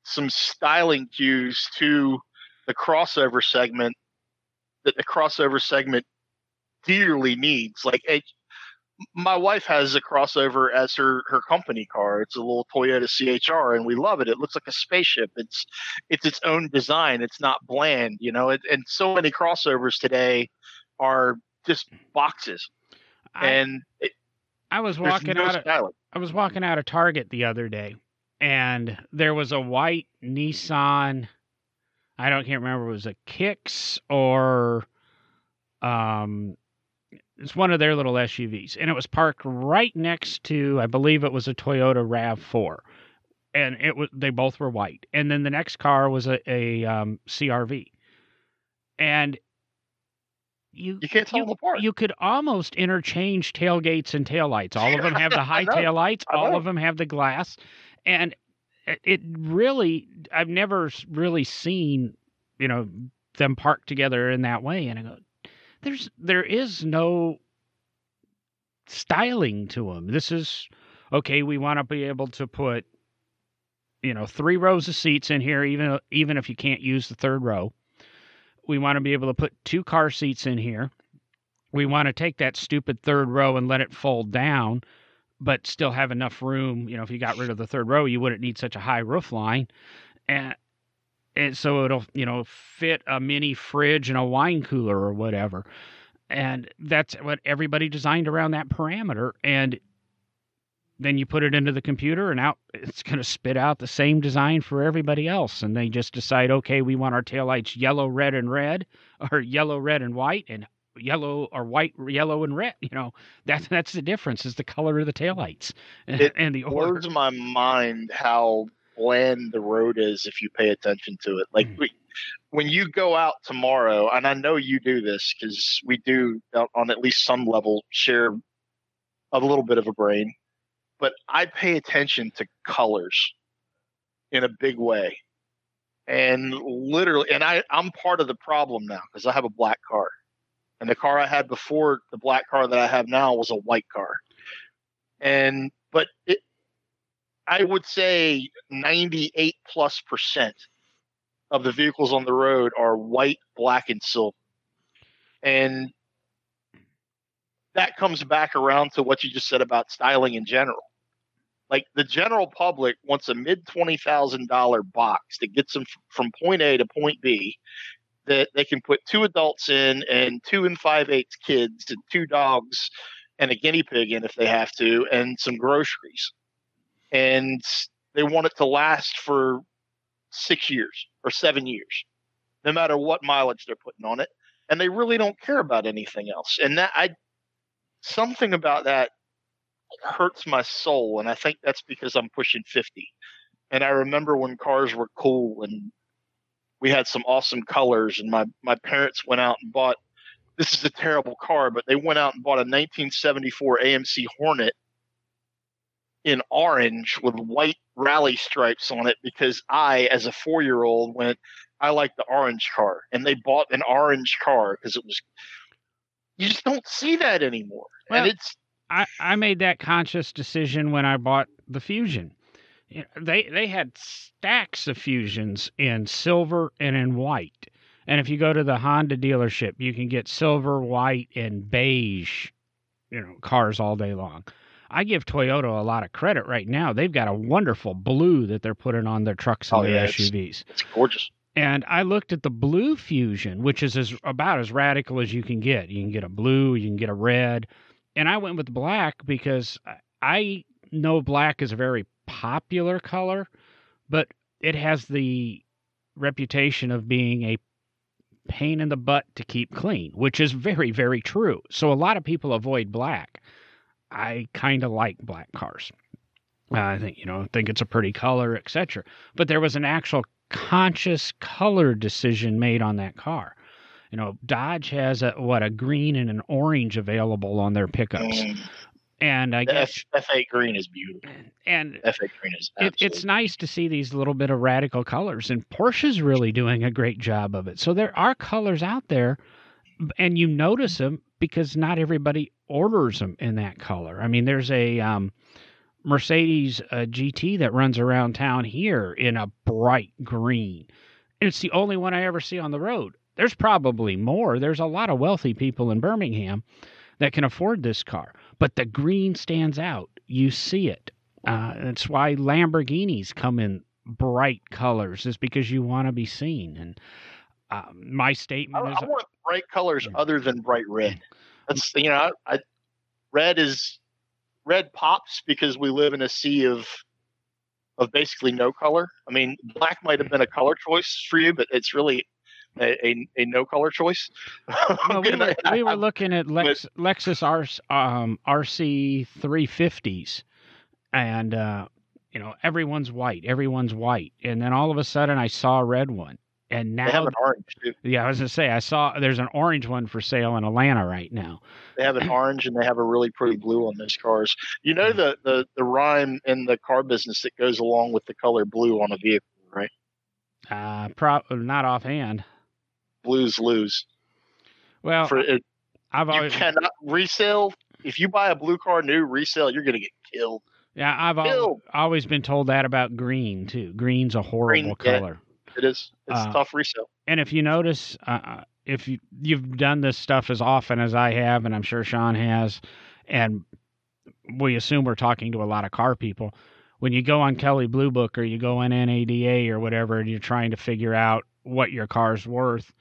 some styling cues to the crossover segment that the crossover segment dearly needs. Like it, my wife has a crossover as her her company car. It's a little Toyota CHR, and we love it. It looks like a spaceship. It's it's its own design. It's not bland, you know. It, and so many crossovers today are just boxes, I, and it, I was walking no out of. I was walking out of Target the other day, and there was a white Nissan. I don't can't remember if it was a Kicks or um, it's one of their little SUVs, and it was parked right next to I believe it was a Toyota Rav Four, and it was they both were white, and then the next car was a, a um, CRV, and you You can't tell you, them apart. you could almost interchange tailgates and taillights. All of them have the high taillights. All of them have the glass, and it- it really I've never really seen you know them parked together in that way. And I go, there's there is no styling to them. This is okay. We want to be able to put you know three rows of seats in here, even even if you can't use the third row. We want to be able to put two car seats in here. We want to take that stupid third row and let it fold down, but still have enough room. You know, if you got rid of the third row, you wouldn't need such a high roof line. And, and so it'll, you know, fit a mini fridge and a wine cooler or whatever. And that's what everybody designed around that parameter. And then you put it into the computer and out it's going to spit out the same design for everybody else and they just decide okay we want our taillights yellow red and red or yellow red and white and yellow or white yellow and red you know that's that's the difference is the color of the taillights and, It and the order blows my mind how bland the road is if you pay attention to it. Like Mm. we, when you go out tomorrow, and I know you do this because we do uh, on at least some level share a little bit of a brain, but I pay attention to colors in a big way. And literally, and I, I'm part of the problem now because I have a black car. And the car I had before the black car that I have now was a white car. And, but it, I would say 98 plus percent of the vehicles on the road are white, black, and silver. And that comes back around to what you just said about styling in general. Like the general public wants a mid twenty thousand dollar box that gets them from point A to point B, that they can put two adults in and two and five eighths kids and two dogs and a guinea pig in if they have to and some groceries, and they want it to last for six years or seven years, no matter what mileage they're putting on it, and they really don't care about anything else. And that I something about that hurts my soul and i think that's because i'm pushing 50 and i remember when cars were cool and we had some awesome colors and my my parents went out and bought this is a terrible car but they went out and bought a 1974 amc hornet in orange with white rally stripes on it because i as a four year old went i like the orange car and they bought an orange car because it was you just don't see that anymore well, and it's I, I made that conscious decision when I bought the Fusion. They they had stacks of Fusions in silver and in white. And if you go to the Honda dealership, you can get silver, white, and beige, you know, cars all day long. I give Toyota a lot of credit right now. They've got a wonderful blue that they're putting on their trucks and oh, their yeah, SUVs. It's, it's gorgeous. And I looked at the blue Fusion, which is as, about as radical as you can get. You can get a blue, you can get a red and I went with black because I know black is a very popular color, but it has the reputation of being a pain in the butt to keep clean, which is very, very true. So a lot of people avoid black. I kind of like black cars. Uh, I think you know, think it's a pretty color, etc. But there was an actual conscious color decision made on that car. You know, Dodge has a what a green and an orange available on their pickups. Mm. And I guess F, F8 green is beautiful. And F8 green is it, it's nice to see these little bit of radical colors, and Porsche's really doing a great job of it. So there are colors out there, and you notice them because not everybody orders them in that color. I mean, there's a um, Mercedes uh, GT that runs around town here in a bright green. And it's the only one I ever see on the road. There's probably more. There's a lot of wealthy people in Birmingham that can afford this car, but the green stands out. You see it. Uh, that's why Lamborghinis come in bright colors, is because you want to be seen. And uh, my statement I, is: I want bright colors other than bright red. That's you know, I, red is red pops because we live in a sea of of basically no color. I mean, black might have been a color choice for you, but it's really a, a, a no color choice. well, we, were, we were looking at Lex, Lexus R, um, RC 350s, and uh, you know everyone's white, everyone's white, and then all of a sudden I saw a red one, and now they have an orange too. Yeah, I was gonna say I saw there's an orange one for sale in Atlanta right now. They have an orange and they have a really pretty blue on those cars. You know the the the rhyme in the car business that goes along with the color blue on a vehicle, right? Uh, pro- not offhand. Blues lose. Well, For it, I've always you cannot resale. If you buy a blue car new resale, you're going to get killed. Yeah, I've always, always been told that about green too. Green's a horrible green, color. It is. It's uh, tough resale. And if you notice, uh, uh, if you, you've done this stuff as often as I have, and I'm sure Sean has, and we assume we're talking to a lot of car people. When you go on Kelley Blue Book or you go on NADA or whatever, and you're trying to figure out what your car's worth,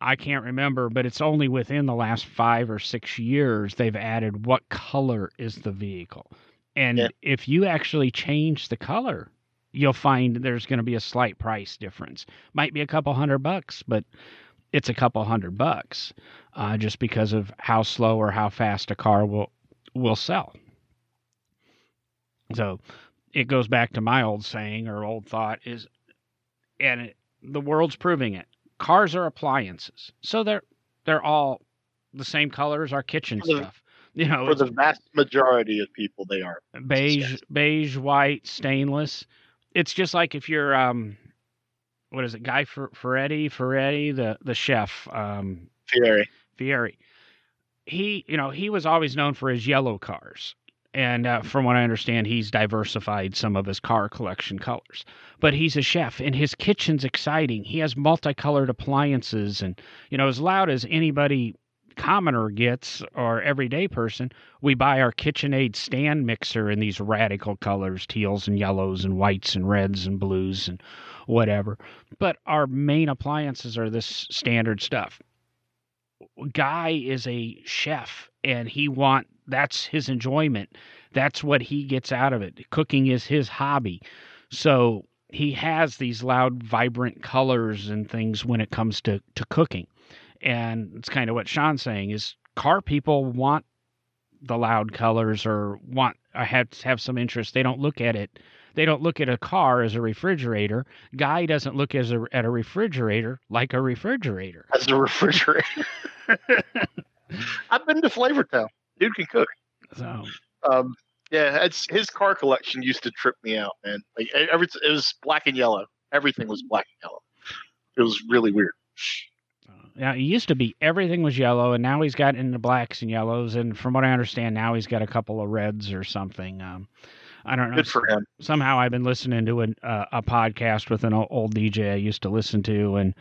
I can't remember, but it's only within the last five or six years they've added what color is the vehicle. And yeah. if you actually change the color, you'll find there's going to be a slight price difference. Might be a couple hundred bucks, but it's a couple hundred bucks uh, just because of how slow or how fast a car will will sell. So it goes back to my old saying or old thought is, and it, the world's proving it cars are appliances, so they're they're all the same color as our kitchen stuff. You know, For the vast majority of people, they are. beige, beige, white, stainless. It's just like if you're um, what is it, Guy Fer- Ferretti, Ferretti, the the chef, um, Fieri. Fieri. He, you know, he was always known for his yellow cars. And uh, from what I understand, he's diversified some of his car collection colors. But he's a chef, and his kitchen's exciting. He has multicolored appliances, and you know, as loud as anybody commoner gets or everyday person, we buy our KitchenAid stand mixer in these radical colors, teals and yellows and whites and reds and blues and whatever. But our main appliances are this standard stuff. Guy is a chef and he want that's his enjoyment. That's what he gets out of it. Cooking is his hobby. So he has these loud vibrant colors and things when it comes to to cooking and it's kind of what Sean's saying is car people want the loud colors or want I have have some interest they don't look at it they don't look at a car as a refrigerator guy doesn't look as a, at a refrigerator like a refrigerator As a refrigerator. I've been to Flavortown. Dude can cook. so Um, yeah, it's his car collection used to trip me out, man. Like every it was black and yellow. Everything was black and yellow. It was really weird. Yeah, he used to be everything was yellow, and now he's got into blacks and yellows. And from what I understand, now he's got a couple of reds or something. Um, I don't know. Good for him. Somehow I've been listening to an, uh, a podcast with an old DJ I used to listen to, and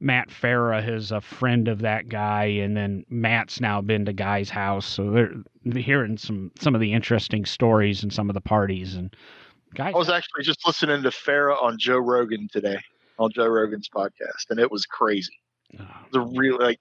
Matt Farah is a friend of that guy, and then Matt's now been to Guy's house, so they're hearing some some of the interesting stories and some of the parties. And Guy, I was actually just listening to Farah on Joe Rogan today, on Joe Rogan's podcast, and it was crazy. Oh, the real like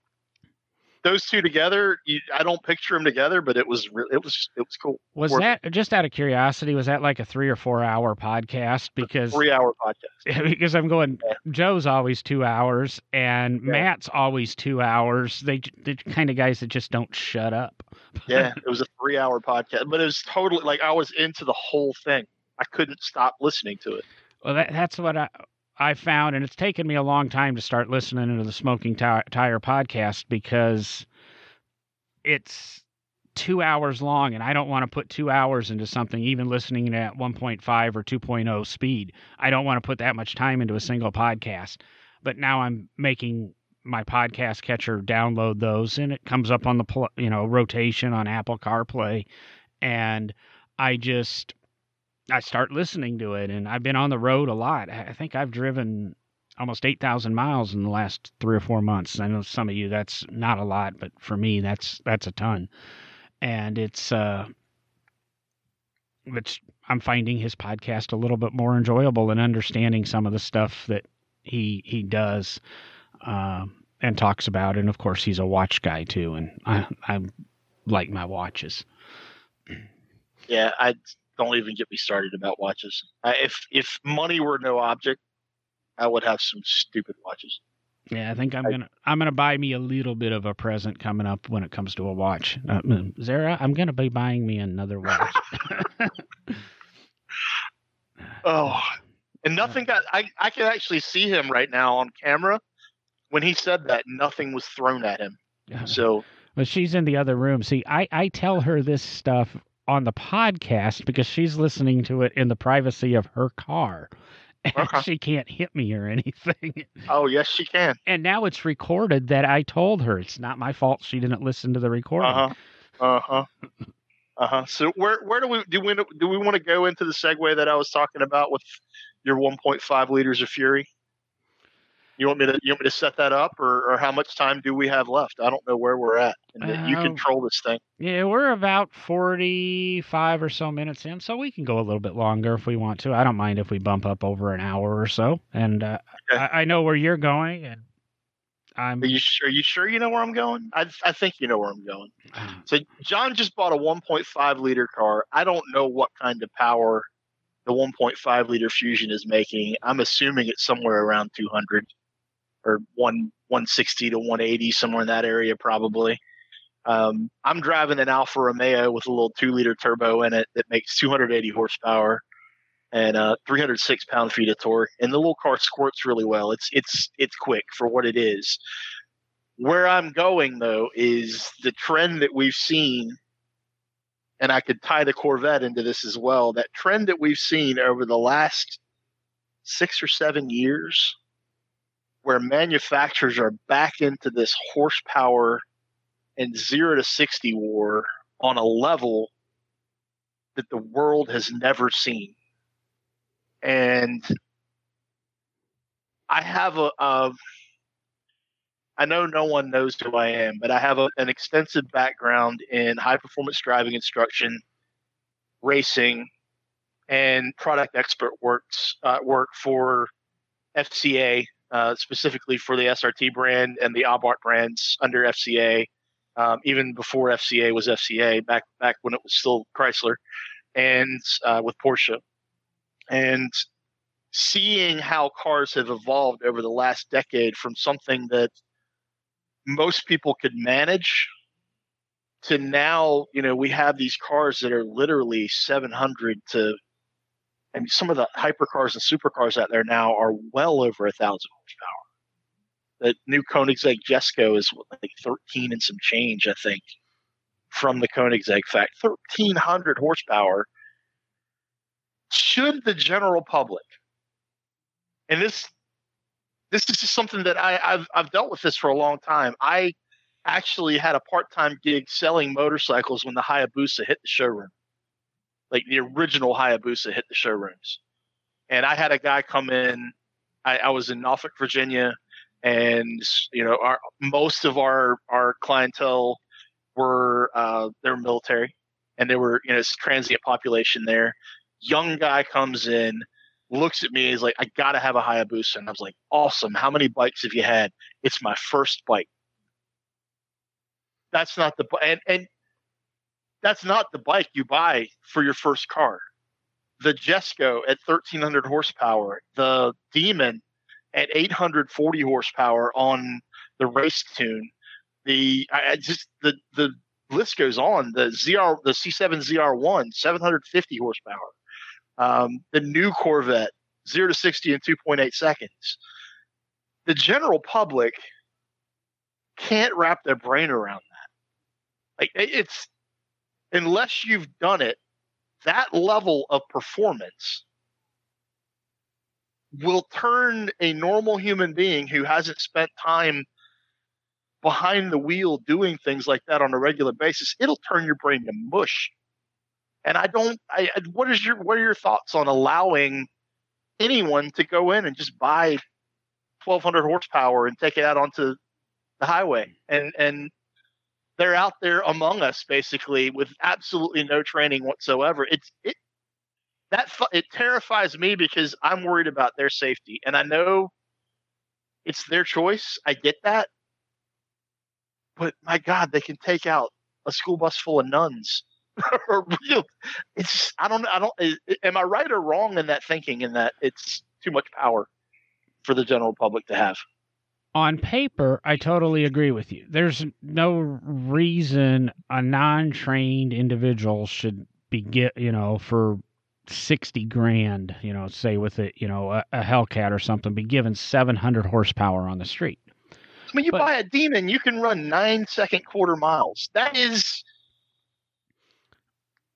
those two together. You, I don't picture them together, but it was. It was it was cool. was worth that just out of curiosity? Was that like a three or four hour podcast? Because Three hour podcast. because I'm going. Yeah. Joe's always two hours, and Yeah. Matt's always two hours. They the kind of guys that just don't shut up. Yeah, it was a three hour podcast, but it was totally like I was into the whole thing. I couldn't stop listening to it. Well, that, that's what I I found, and it's taken me a long time to start listening to the Smoking Tire podcast because it's two hours long, and I don't want to put two hours into something, even listening at 1.5 or 2.0 speed. I don't want to put that much time into a single podcast. But now I'm making my podcast catcher download those, and it comes up on the you know rotation on Apple CarPlay, and I just I start listening to it, and I've been on the road a lot. I think I've driven almost eight thousand miles in the last three or four months. I know some of you that's not a lot, but for me that's that's a ton, and it's uh, I'm finding his podcast a little bit more enjoyable and understanding some of the stuff that he he does um, and talks about, and of course he's a watch guy too, and I I like my watches. Yeah, I don't even get me started about watches. I, if if money were no object, I would have some stupid watches. Yeah, I think I'm I- gonna I'm gonna buy me a little bit of a present coming up when it comes to a watch. Uh, Zara, I'm gonna be buying me another watch. Oh, and nothing got. I I can actually see him right now on camera. When he said that, nothing was thrown at him. So but she's in the other room. See, I I tell her this stuff on the podcast because she's listening to it in the privacy of her car. And Okay. she can't hit me or anything. oh yes, she can. And now it's recorded that I told her. It's not my fault she didn't listen to the recording. Uh huh. Uh huh. Uh huh. So where where do we do we do we want to go into the segue that I was talking about with your 1.5 liters of Fury? You want me to you want me to set that up, or, or how much time do we have left? I don't know where we're at, and you Uh, control this thing. Yeah, we're about 45 or so minutes in, so we can go a little bit longer if we want to. I don't mind if we bump up over an hour or so. And uh, Okay. I, I know where you're going, and I'm. Are you sure? Are you sure you know where I'm going? I I think you know where I'm going. So John just bought a 1.5 liter car. I don't know what kind of power the 1.5 liter Fusion is making. I'm assuming it's somewhere around 200 or one 160 to 180, somewhere in that area probably. Um, I'm driving an Alfa Romeo with a little two liter turbo in it that makes 280 horsepower and uh, 306 pound feet of torque. And the little car squirts really well. It's it's it's quick for what it is. Where I'm going though is the trend that we've seen and I could tie the Corvette into this as well. That trend that we've seen over the last six or seven years, where manufacturers are back into this horsepower and zero to 60 war on a level that the world has never seen. And I have a, a I know no one knows who I am, but I have a, an extensive background in high performance driving instruction, racing, and product expert works uh, work for FCA, uh, specifically for the SRT brand and the Abarth brands under FCA, um, even before FCA was FCA, back back when it was still Chrysler, and uh, with Porsche, and seeing how cars have evolved over the last decade from something that most people could manage to now, you know, we have these cars that are literally 700 to, I mean, some of the hypercars and supercars out there now are well over a thousand horsepower. The new Koenigsegg Jesko is like 13 and some change, I think, from the Koenigsegg fact. 1300 horsepower. Should the general public, and this this is just something that I, I've I've dealt with this for a long time. I actually had a part-time gig selling motorcycles when the Hayabusa hit the showroom, like the original Hayabusa hit the showrooms. And I had a guy come in. I, I was in Norfolk, Virginia, and you know, our most of our our clientele were uh, they were military, and they were you know it's transient population there. Young guy comes in looks at me. He's like, I gotta have a Hayabusa, and I was like, awesome. How many bikes have you had? It's my first bike. That's not the and and that's not the bike you buy for your first car. The Jesko at 1300 horsepower, the Demon at 840 horsepower on the race tune, the I just the the list goes on. The ZR the C7 ZR1 750 horsepower um, the new Corvette, zero to 60 in 2.8 seconds. The general public can't wrap their brain around that. Like it's unless you've done it, that level of performance will turn a normal human being who hasn't spent time behind the wheel doing things like that on a regular basis, it'll turn your brain to mush. And I don't. I, what is your what are your thoughts on allowing anyone to go in and just buy 1200 horsepower and take it out onto the highway and and they're out there among us basically with absolutely no training whatsoever. It's it that it terrifies me because I'm worried about their safety and I know it's their choice. I get that. But my god, they can take out a school bus full of nuns. It's I don't I don't. Am I right or wrong in that thinking? In that it's too much power for the general public to have. On paper, I totally agree with you. There's no reason a non-trained individual should be get you know for 60 grand, you know, say with it, you know, a, a Hellcat or something, be given 700 horsepower on the street. I mean, you but, buy a Demon, you can run nine second quarter miles. That is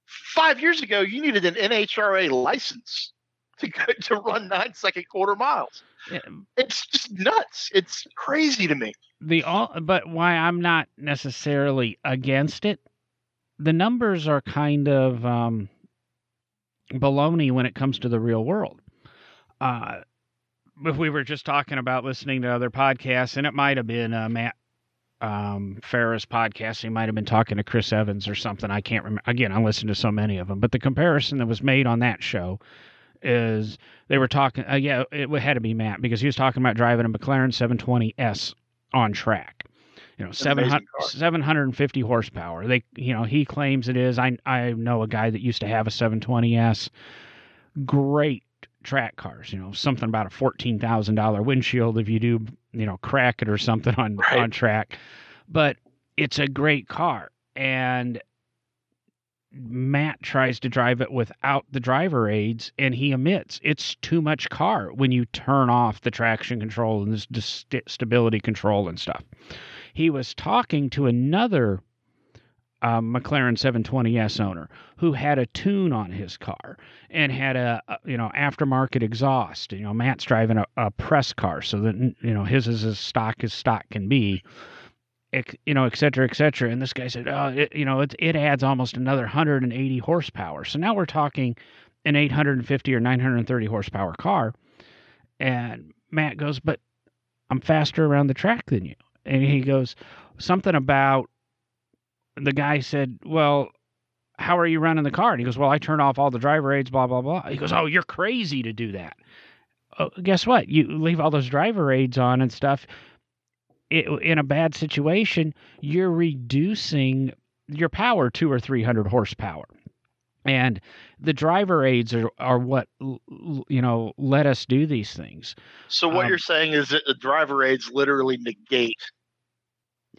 five years ago, you needed an NHRA license to go, to run nine second quarter miles. It's just nuts. It's crazy to me. The all, but why I'm not necessarily against it. The numbers are kind of um, baloney when it comes to the real world. Uh, if we were just talking about listening to other podcasts, and it might have been uh, Matt um, Farah's podcast. He might have been talking to Chris Evans or something. I can't remember. Again, I listened to so many of them. But the comparison that was made on that show is they were talking. Uh, yeah, it had to be Matt because he was talking about driving a McLaren 720S on track. You know, 700, 750 horsepower. They, you know, he claims it is. I I know a guy that used to have a 720S. Great track cars. You know, something about a fourteen thousand dollar windshield if you do, you know, crack it or something on right. on track. But it's a great car, and Matt tries to drive it without the driver aids, and he emits. It's too much car when you turn off the traction control and this st- stability control and stuff. He was talking to another a McLaren 720S owner who had a tune on his car and had a, a you know aftermarket exhaust. You know, Matt's driving a, a press car, so that you know his is as stock as stock can be. You know, et cetera, et cetera. And this guy said, oh, it, you know, it, it adds almost another 180 horsepower. So now we're talking an 850 or 930 horsepower car. And Matt goes, but I'm faster around the track than you. And he goes, something about the guy said, Well, how are you running the car? And he goes, Well, I turn off all the driver aids, blah, blah, blah. He goes, Oh, you're crazy to do that. Oh, guess what? You leave all those driver aids on and stuff. It, in a bad situation, you're reducing your power two or 300 horsepower. And the driver aids are, are what you know let us do these things. So what um, you're saying is that the driver aids literally negate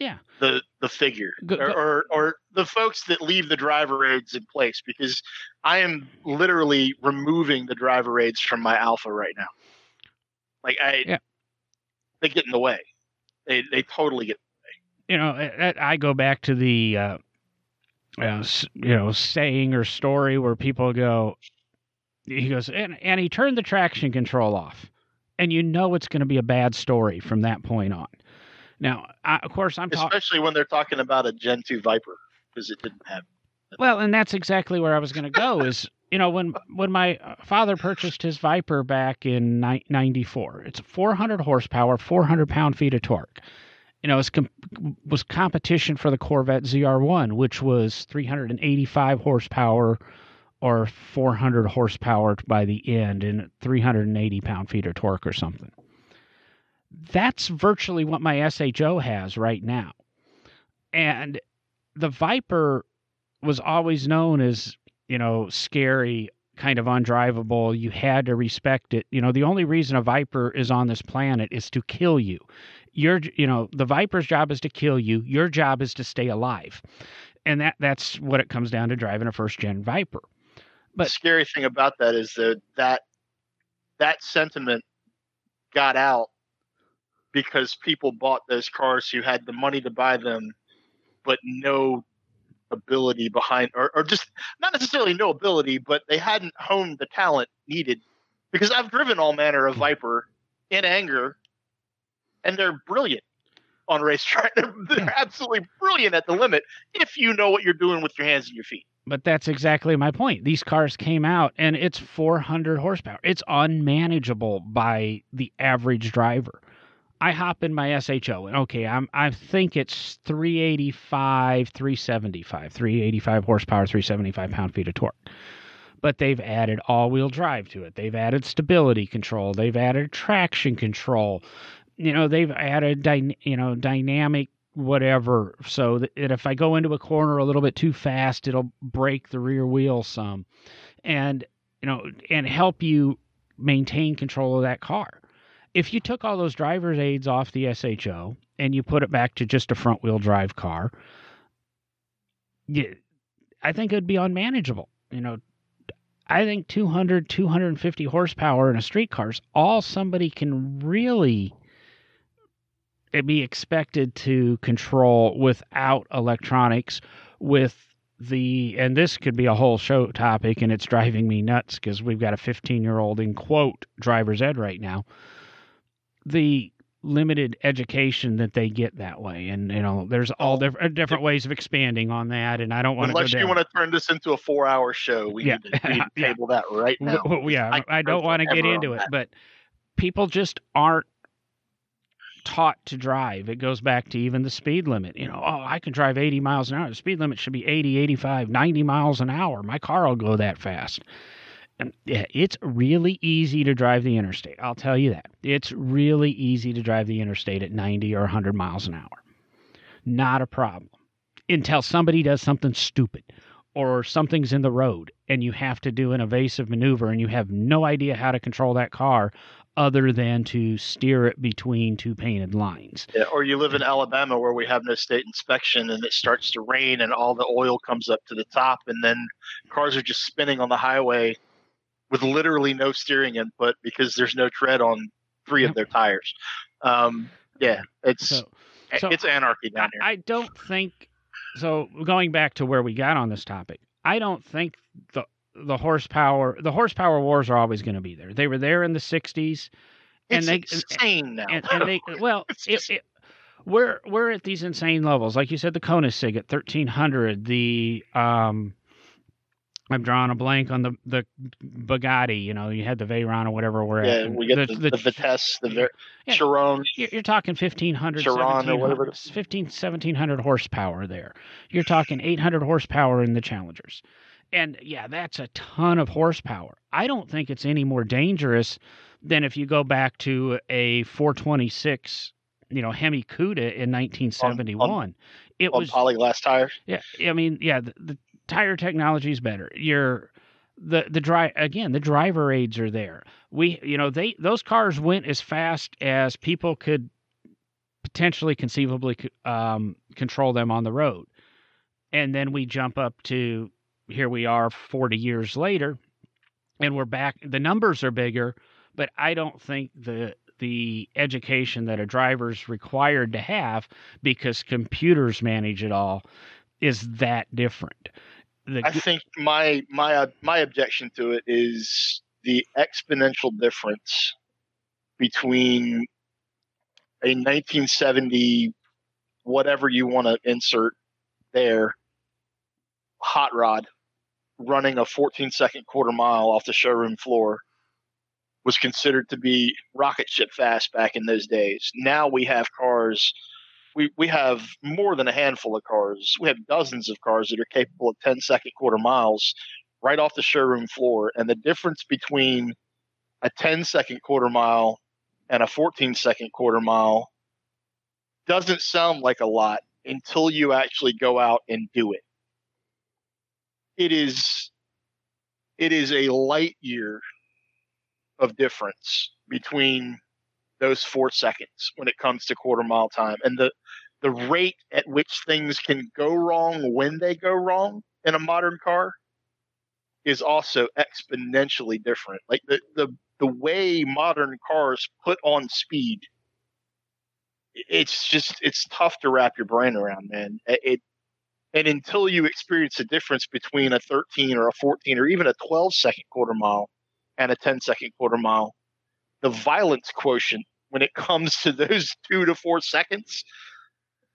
yeah the the figure go, go. Or, or, or the folks that leave the driver aids in place because i am literally removing the driver aids from my alfa right now like i yeah. they get in the way they they totally get you know i go back to the uh, uh, you know saying or story where people go he goes and, and he turned the traction control off and you know it's going to be a bad story from that point on now, I, of course, I'm talking especially when they're talking about a Gen two Viper because it didn't have. Well, and that's exactly where I was going to go. is you know when when my uh, father purchased his Viper back in '94, it's 400 horsepower, 400 pound feet of torque. You know, it was competition for the Corvette ZR1, which was 385 horsepower or 400 horsepower by the end and 380 pound feet of torque or something that's virtually what my SHO has right now. And the Viper was always known as, you know, scary, kind of undrivable. You had to respect it. You know, the only reason a Viper is on this planet is to kill you. Your, you know, the Viper's job is to kill you. Your job is to stay alive. And that that's what it comes down to driving a first gen Viper. But the scary thing about that is that that that sentiment got out because people bought those cars who had the money to buy them, but no ability behind, or, or just not necessarily no ability, but they hadn't honed the talent needed. Because I've driven all manner of hmm. Viper in anger, and they're brilliant on racetrack. They're, they're hmm. absolutely brilliant at the limit if you know what you're doing with your hands and your feet. But that's exactly my point. These cars came out and it's 400 horsepower. It's unmanageable by the average driver. I hop in my SHO and okay, I'm I think it's 385, 375, 385 horsepower, 375 pound feet of torque. But they've added all-wheel drive to it. They've added stability control. They've added traction control. You know, they've added dy- you know dynamic whatever so that if I go into a corner a little bit too fast, it'll break the rear wheel some, and you know, and help you maintain control of that car if you took all those driver's aids off the SHO and you put it back to just a front wheel drive car, you, I think it'd be unmanageable. You know, I think 200, 250 horsepower in a street car is all somebody can really be expected to control without electronics with the and this could be a whole show topic and it's driving me nuts because we've got a 15 year old in quote driver's ed right now the limited education that they get that way. And you know there's all different uh, different ways of expanding on that and i don't want to unless you want to turn this into a four hour show we yeah. need to, we need to table that right now. well, yeah i, I don't want to get into it that. but people just aren't taught to drive. It goes back to even the speed limit you know oh i can drive 80 miles an hour. The speed limit should be 80 85 90 miles an hour. My car will go that fast Um, yeah, it's really easy to drive the interstate. I'll tell you that. It's really easy to drive the interstate at 90 or 100 miles an hour. Not a problem. Until somebody does something stupid or something's in the road and you have to do an evasive maneuver and you have no idea how to control that car other than to steer it between two painted lines. Yeah, or you live in Alabama where we have no state inspection and it starts to rain and all the oil comes up to the top and then cars are just spinning on the highway with literally no steering input because there's no tread on three of their tires. Um, yeah, it's so, so it's anarchy down here. I don't think so going back to where we got on this topic, I don't think the the horsepower the horsepower wars are always going to be there. They were there in the '60s, and it's they insane now. And, and they well, it, it, we're we're at these insane levels. Like you said, the Koenigsegg at 1300, the um, I'm drawing a blank on the the Bugatti. You know, you had the Veyron or whatever. We're yeah, at. we get the, the, the, Vitesse, the Ver- yeah, Chiron. You're, you're talking 1500, Chiron or whatever. 15, 1700 horsepower there. You're talking 800 horsepower in the Challengers. And yeah, that's a ton of horsepower. I don't think it's any more dangerous than if you go back to a 426, you know, Hemi Cuda in 1971. On, on, it on was Polyglas tires. Yeah, I mean, yeah, the, the tire technology is better. You're the the dry again the driver aids are there. We you know they those cars went as fast as people could potentially conceivably um, control them on the road, and then we jump up to here we are 40 years later, and we're back. The numbers are bigger, but I don't think the the education that a driver's required to have because computers manage it all is that different the, I think my my uh, my objection to it is the exponential difference between a 1970 whatever you want to insert there hot rod running a 14 second quarter mile off the showroom floor was considered to be rocket ship fast back in those days. Now we have cars we, we have more than a handful of cars. We have dozens of cars that are capable of 10 second quarter miles right off the showroom floor. And the difference between a 10 second quarter mile and a 14 second quarter mile doesn't sound like a lot until you actually go out and do it. It is it is a light year of difference between those four seconds when it comes to quarter mile time and the the rate at which things can go wrong when they go wrong in a modern car is also exponentially different. Like the the the way modern cars put on speed it's just it's tough to wrap your brain around man. It and until you experience the difference between a 13 or a 14 or even a 12 second quarter mile and a 10 second quarter mile the violence quotient when it comes to those two to four seconds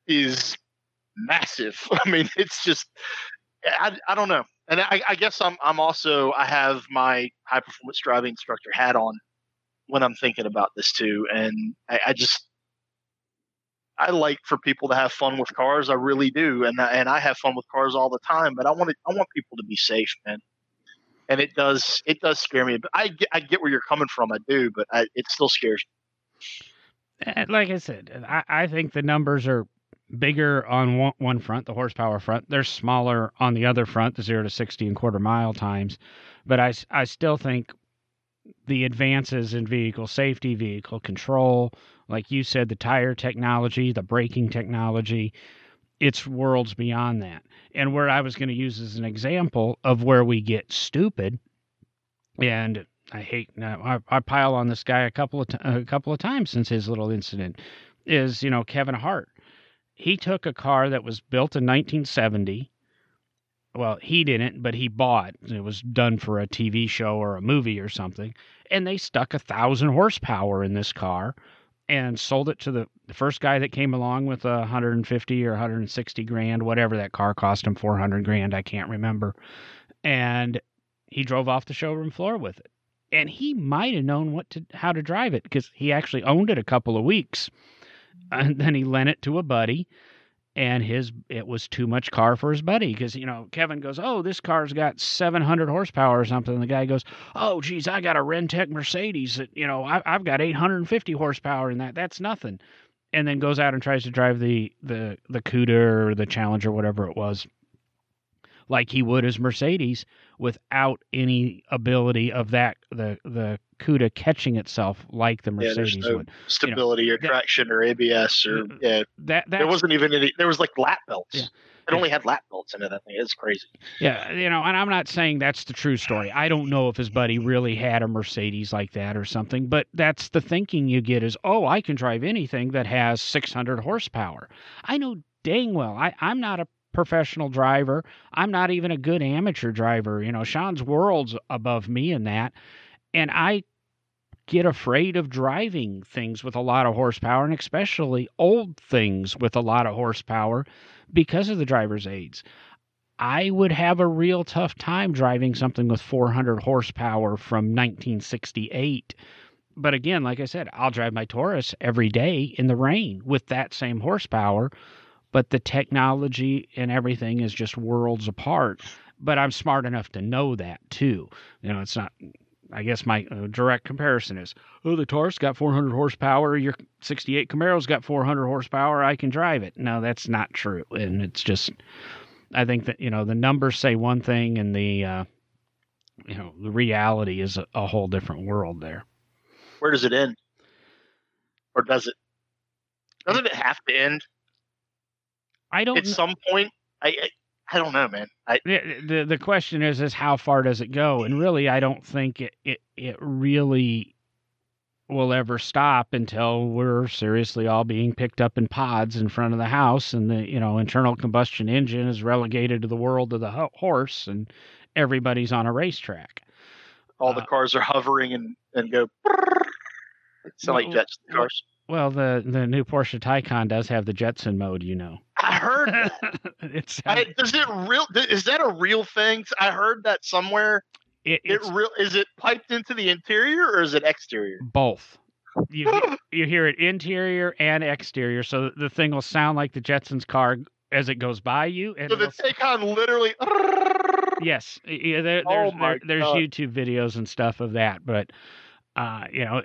is massive. I mean, it's just I, I don't know. And I, I guess I'm I'm also I have my high performance driving instructor hat on when I'm thinking about this too. And I, I just I like for people to have fun with cars. I really do, and and I have fun with cars all the time. But I want to, I want people to be safe, man and it does it does scare me. But I get I get where you're coming from. I do, but I, it still scares me. Eh, like I said, I, I think the numbers are bigger on one, one front, the horsepower front. They're smaller on the other front, the zero to sixty and quarter mile times. But I I still think the advances in vehicle safety, vehicle control, like you said, the tire technology, the braking technology, it's worlds beyond that. And where I was going to use as an example of where we get stupid, and I hate I, I pile on this guy a couple of t- a couple of times since his little incident, is you know Kevin Hart. He took a car that was built in 1970. Well, he didn't, but he bought. It was done for a TV show or a movie or something, and they stuck a thousand horsepower in this car and sold it to the, the first guy that came along with a 150 or 160 grand, whatever that car cost him, 400 grand, I can't remember. And he drove off the showroom floor with it. And he might have known what to how to drive it because he actually owned it a couple of weeks. And then he lent it to a buddy and his it was too much car for his buddy because you know Kevin goes, "Oh, this car's got 700 horsepower or something." And the guy goes, "Oh, geez, I got a Renntech Mercedes that you know I, I've got 850 horsepower in that. That's nothing." And then goes out and tries to drive the the the Cuda or the Challenger, whatever it was, like he would his Mercedes without any ability of that the the CUDA catching itself like the Mercedes yeah, no would. Stability you know, or that, traction or ABS or yeah. That there wasn't even any. There was like lap belts. Yeah. It only had lap belts in it. I think it's crazy. Yeah, you know, and I'm not saying that's the true story. I don't know if his buddy really had a Mercedes like that or something, but that's the thinking you get is, oh, I can drive anything that has 600 horsepower. I know dang well I, I'm not a professional driver. I'm not even a good amateur driver. You know, Sean's worlds above me in that. And I get afraid of driving things with a lot of horsepower and especially old things with a lot of horsepower because of the driver's aids. I would have a real tough time driving something with 400 horsepower from 1968. But again, like I said, I'll drive my Taurus every day in the rain with that same horsepower. But the technology and everything is just worlds apart. But I'm smart enough to know that too. You know, it's not I guess my uh, direct comparison is, oh, the Taurus got 400 horsepower. Your 68 Camaro's got 400 horsepower. I can drive it. No, that's not true. And it's just, I think that, you know, the numbers say one thing and the, uh, you know, the reality is a, a whole different world there. Where does it end? Or does it? Doesn't it have to end? I don't. At kn- some point, I, I I don't know, man. I the the question is is how far does it go? And really, I don't think it it, it really will ever stop until we're seriously all being picked up in pods in front of the house, and the you know internal combustion engine is relegated to the world of the ho- horse, and everybody's on a racetrack. All the uh, cars are hovering and and go. It's like jets cars. Well, the the new Porsche Taycan does have the Jetson mode, you know. I heard it's I, does it real is that a real thing? I heard that somewhere. It, it real is it piped into the interior or is it exterior? Both. You you hear it interior and exterior, so the thing will sound like the Jetsons car as it goes by you. And so the Taycan literally. Yes, yeah, there, there's oh there, there's YouTube videos and stuff of that, but uh, you know,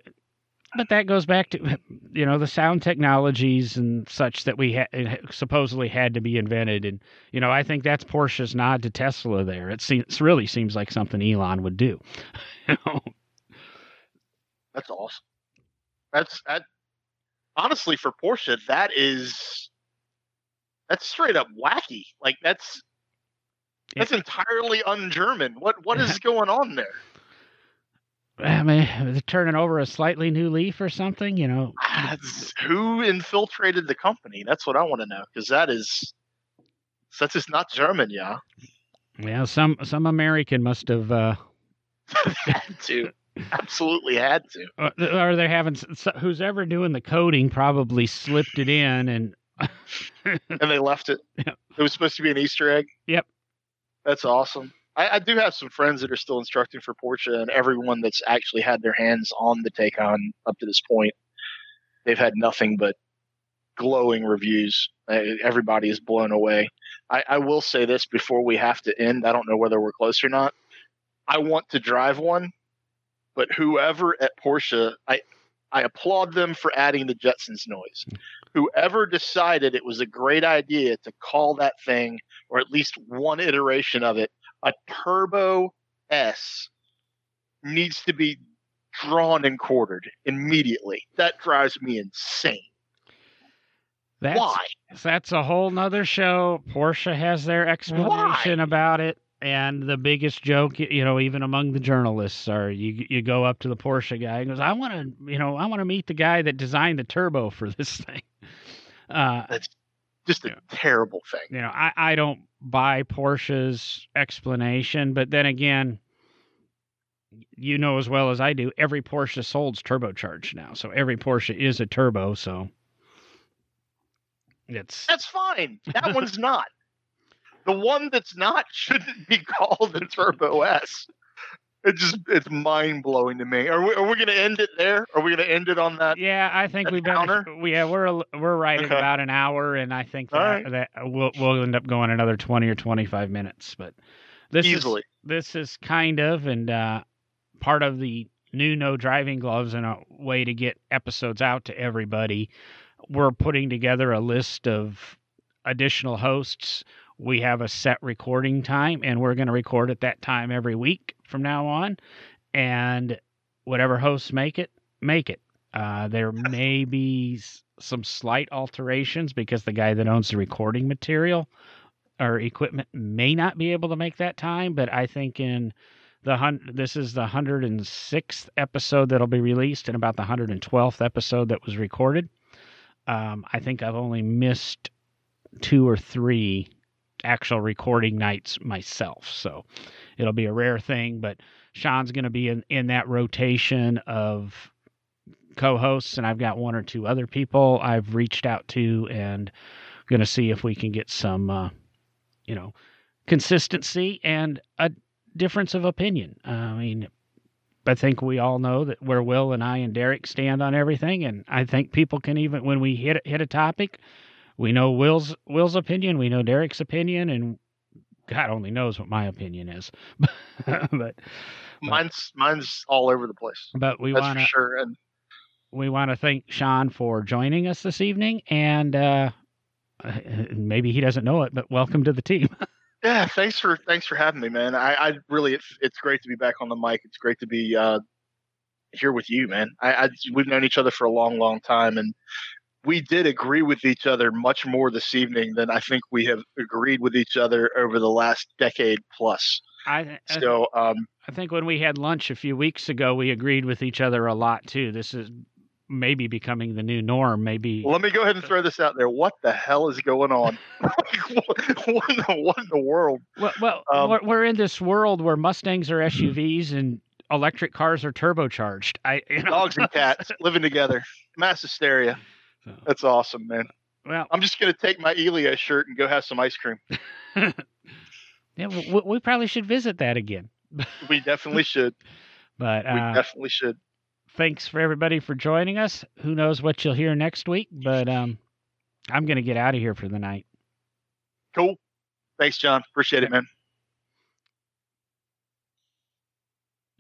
but that goes back to you know the sound technologies and such that we ha- supposedly had to be invented. And you know i think that's porsche's nod to tesla there. It seems really seems like something elon would do. That's awesome. That's that honestly for porsche that is that's straight up wacky. Like that's that's entirely un-german. What what is going on there I mean, turning over a slightly new leaf or something, you know. That's, who infiltrated the company? That's what I want to know because that is such is not German, yeah. Yeah, some some American must have uh... had to, absolutely had to. Uh, or they're having who's ever doing the coding probably slipped it in and and they left it. Yep. It was supposed to be an Easter egg. Yep. That's awesome. I, I, do have some friends that are still instructing for Porsche, and everyone that's actually had their hands on the Taycan up to this point, they've had nothing but glowing reviews. Eh, everybody is blown away. I, I will say this before we have to end. I don't know whether we're close or not. I want to drive one, but whoever at Porsche, I I applaud them for adding the Jetsons noise. Hmm. Whoever decided it was a great idea to call that thing, or at least one iteration of it, a Turbo S needs to be drawn and quartered immediately. That drives me insane. That's, Why? That's a whole nother show. Porsche has their explanation Why? about it. And the biggest joke, you know, even among the journalists, are you you go up to the Porsche guy and goes, "I want to, you know, I want to meet the guy that designed the turbo for this thing." Uh, That's just a yeah. terrible thing. You know, I, I don't buy Porsche's explanation, but then again, you know as well as I do, every Porsche sold's turbocharged now. So every Porsche is a turbo, so it's That's fine. That one's not. The one that's not shouldn't be called a Turbo S it just it's mind blowing to me. Are we are we going to end it there? Are we going to end it on that? Yeah, I think we've been. Yeah, we're we're right okay. at about an hour, and I think that, right. that we'll we'll end up going another twenty or twenty five minutes. But this easily is, this is kind of and uh, part of the new no driving gloves and a way to get episodes out to everybody. We're putting together a list of additional hosts we have a set recording time and we're going to record at that time every week from now on. And whatever hosts make it make it. Uh, there may be some slight alterations because the guy that owns the recording material or equipment may not be able to make that time but i think in the hun- this is the 106th episode that'll be released and about the 112th episode that was recorded. Um, i think i've only missed two or three actual recording nights myself. So it'll be a rare thing, but Sean's going to be in, in that rotation of co-hosts and I've got one or two other people I've reached out to and going to see if we can get some uh, you know consistency and a difference of opinion. Uh, I mean I think we all know that where Will and I and Derek stand on everything and I think people can even when we hit hit a topic we know Will's Will's opinion, we know Derek's opinion and God only knows what my opinion is. but mine's mine's all over the place. But we want to sure and we want to thank Sean for joining us this evening, and uh, maybe he doesn't know it, but welcome to the team. yeah, thanks for thanks for having me, man. I, I really it's it's great to be back on the mic. It's great to be uh, here with you, man. I, I we've known each other for a long, long time, and we did agree with each other much more this evening than I think we have agreed with each other over the last decade plus. I, I so um, I think when we had lunch a few weeks ago, we agreed with each other a lot too. This is maybe becoming the new norm. Maybe. Well, let me go ahead and throw this out there. What the hell is going on? what, in the, what in the world? Well, well um, we're, we're in this world where Mustangs are SUVs and electric cars are turbocharged. I you know? dogs and cats living together, mass hysteria. So. That's awesome, man. Well, I'm just gonna take my Elia shirt and go have some ice cream. yeah, we, we, probably should visit that again. we definitely should. But uh, we definitely should thanks for everybody for joining us. Who knows what you'll hear next week, but um, I'm going to get out of here for the night. Cool. Thanks, John. Appreciate it, man.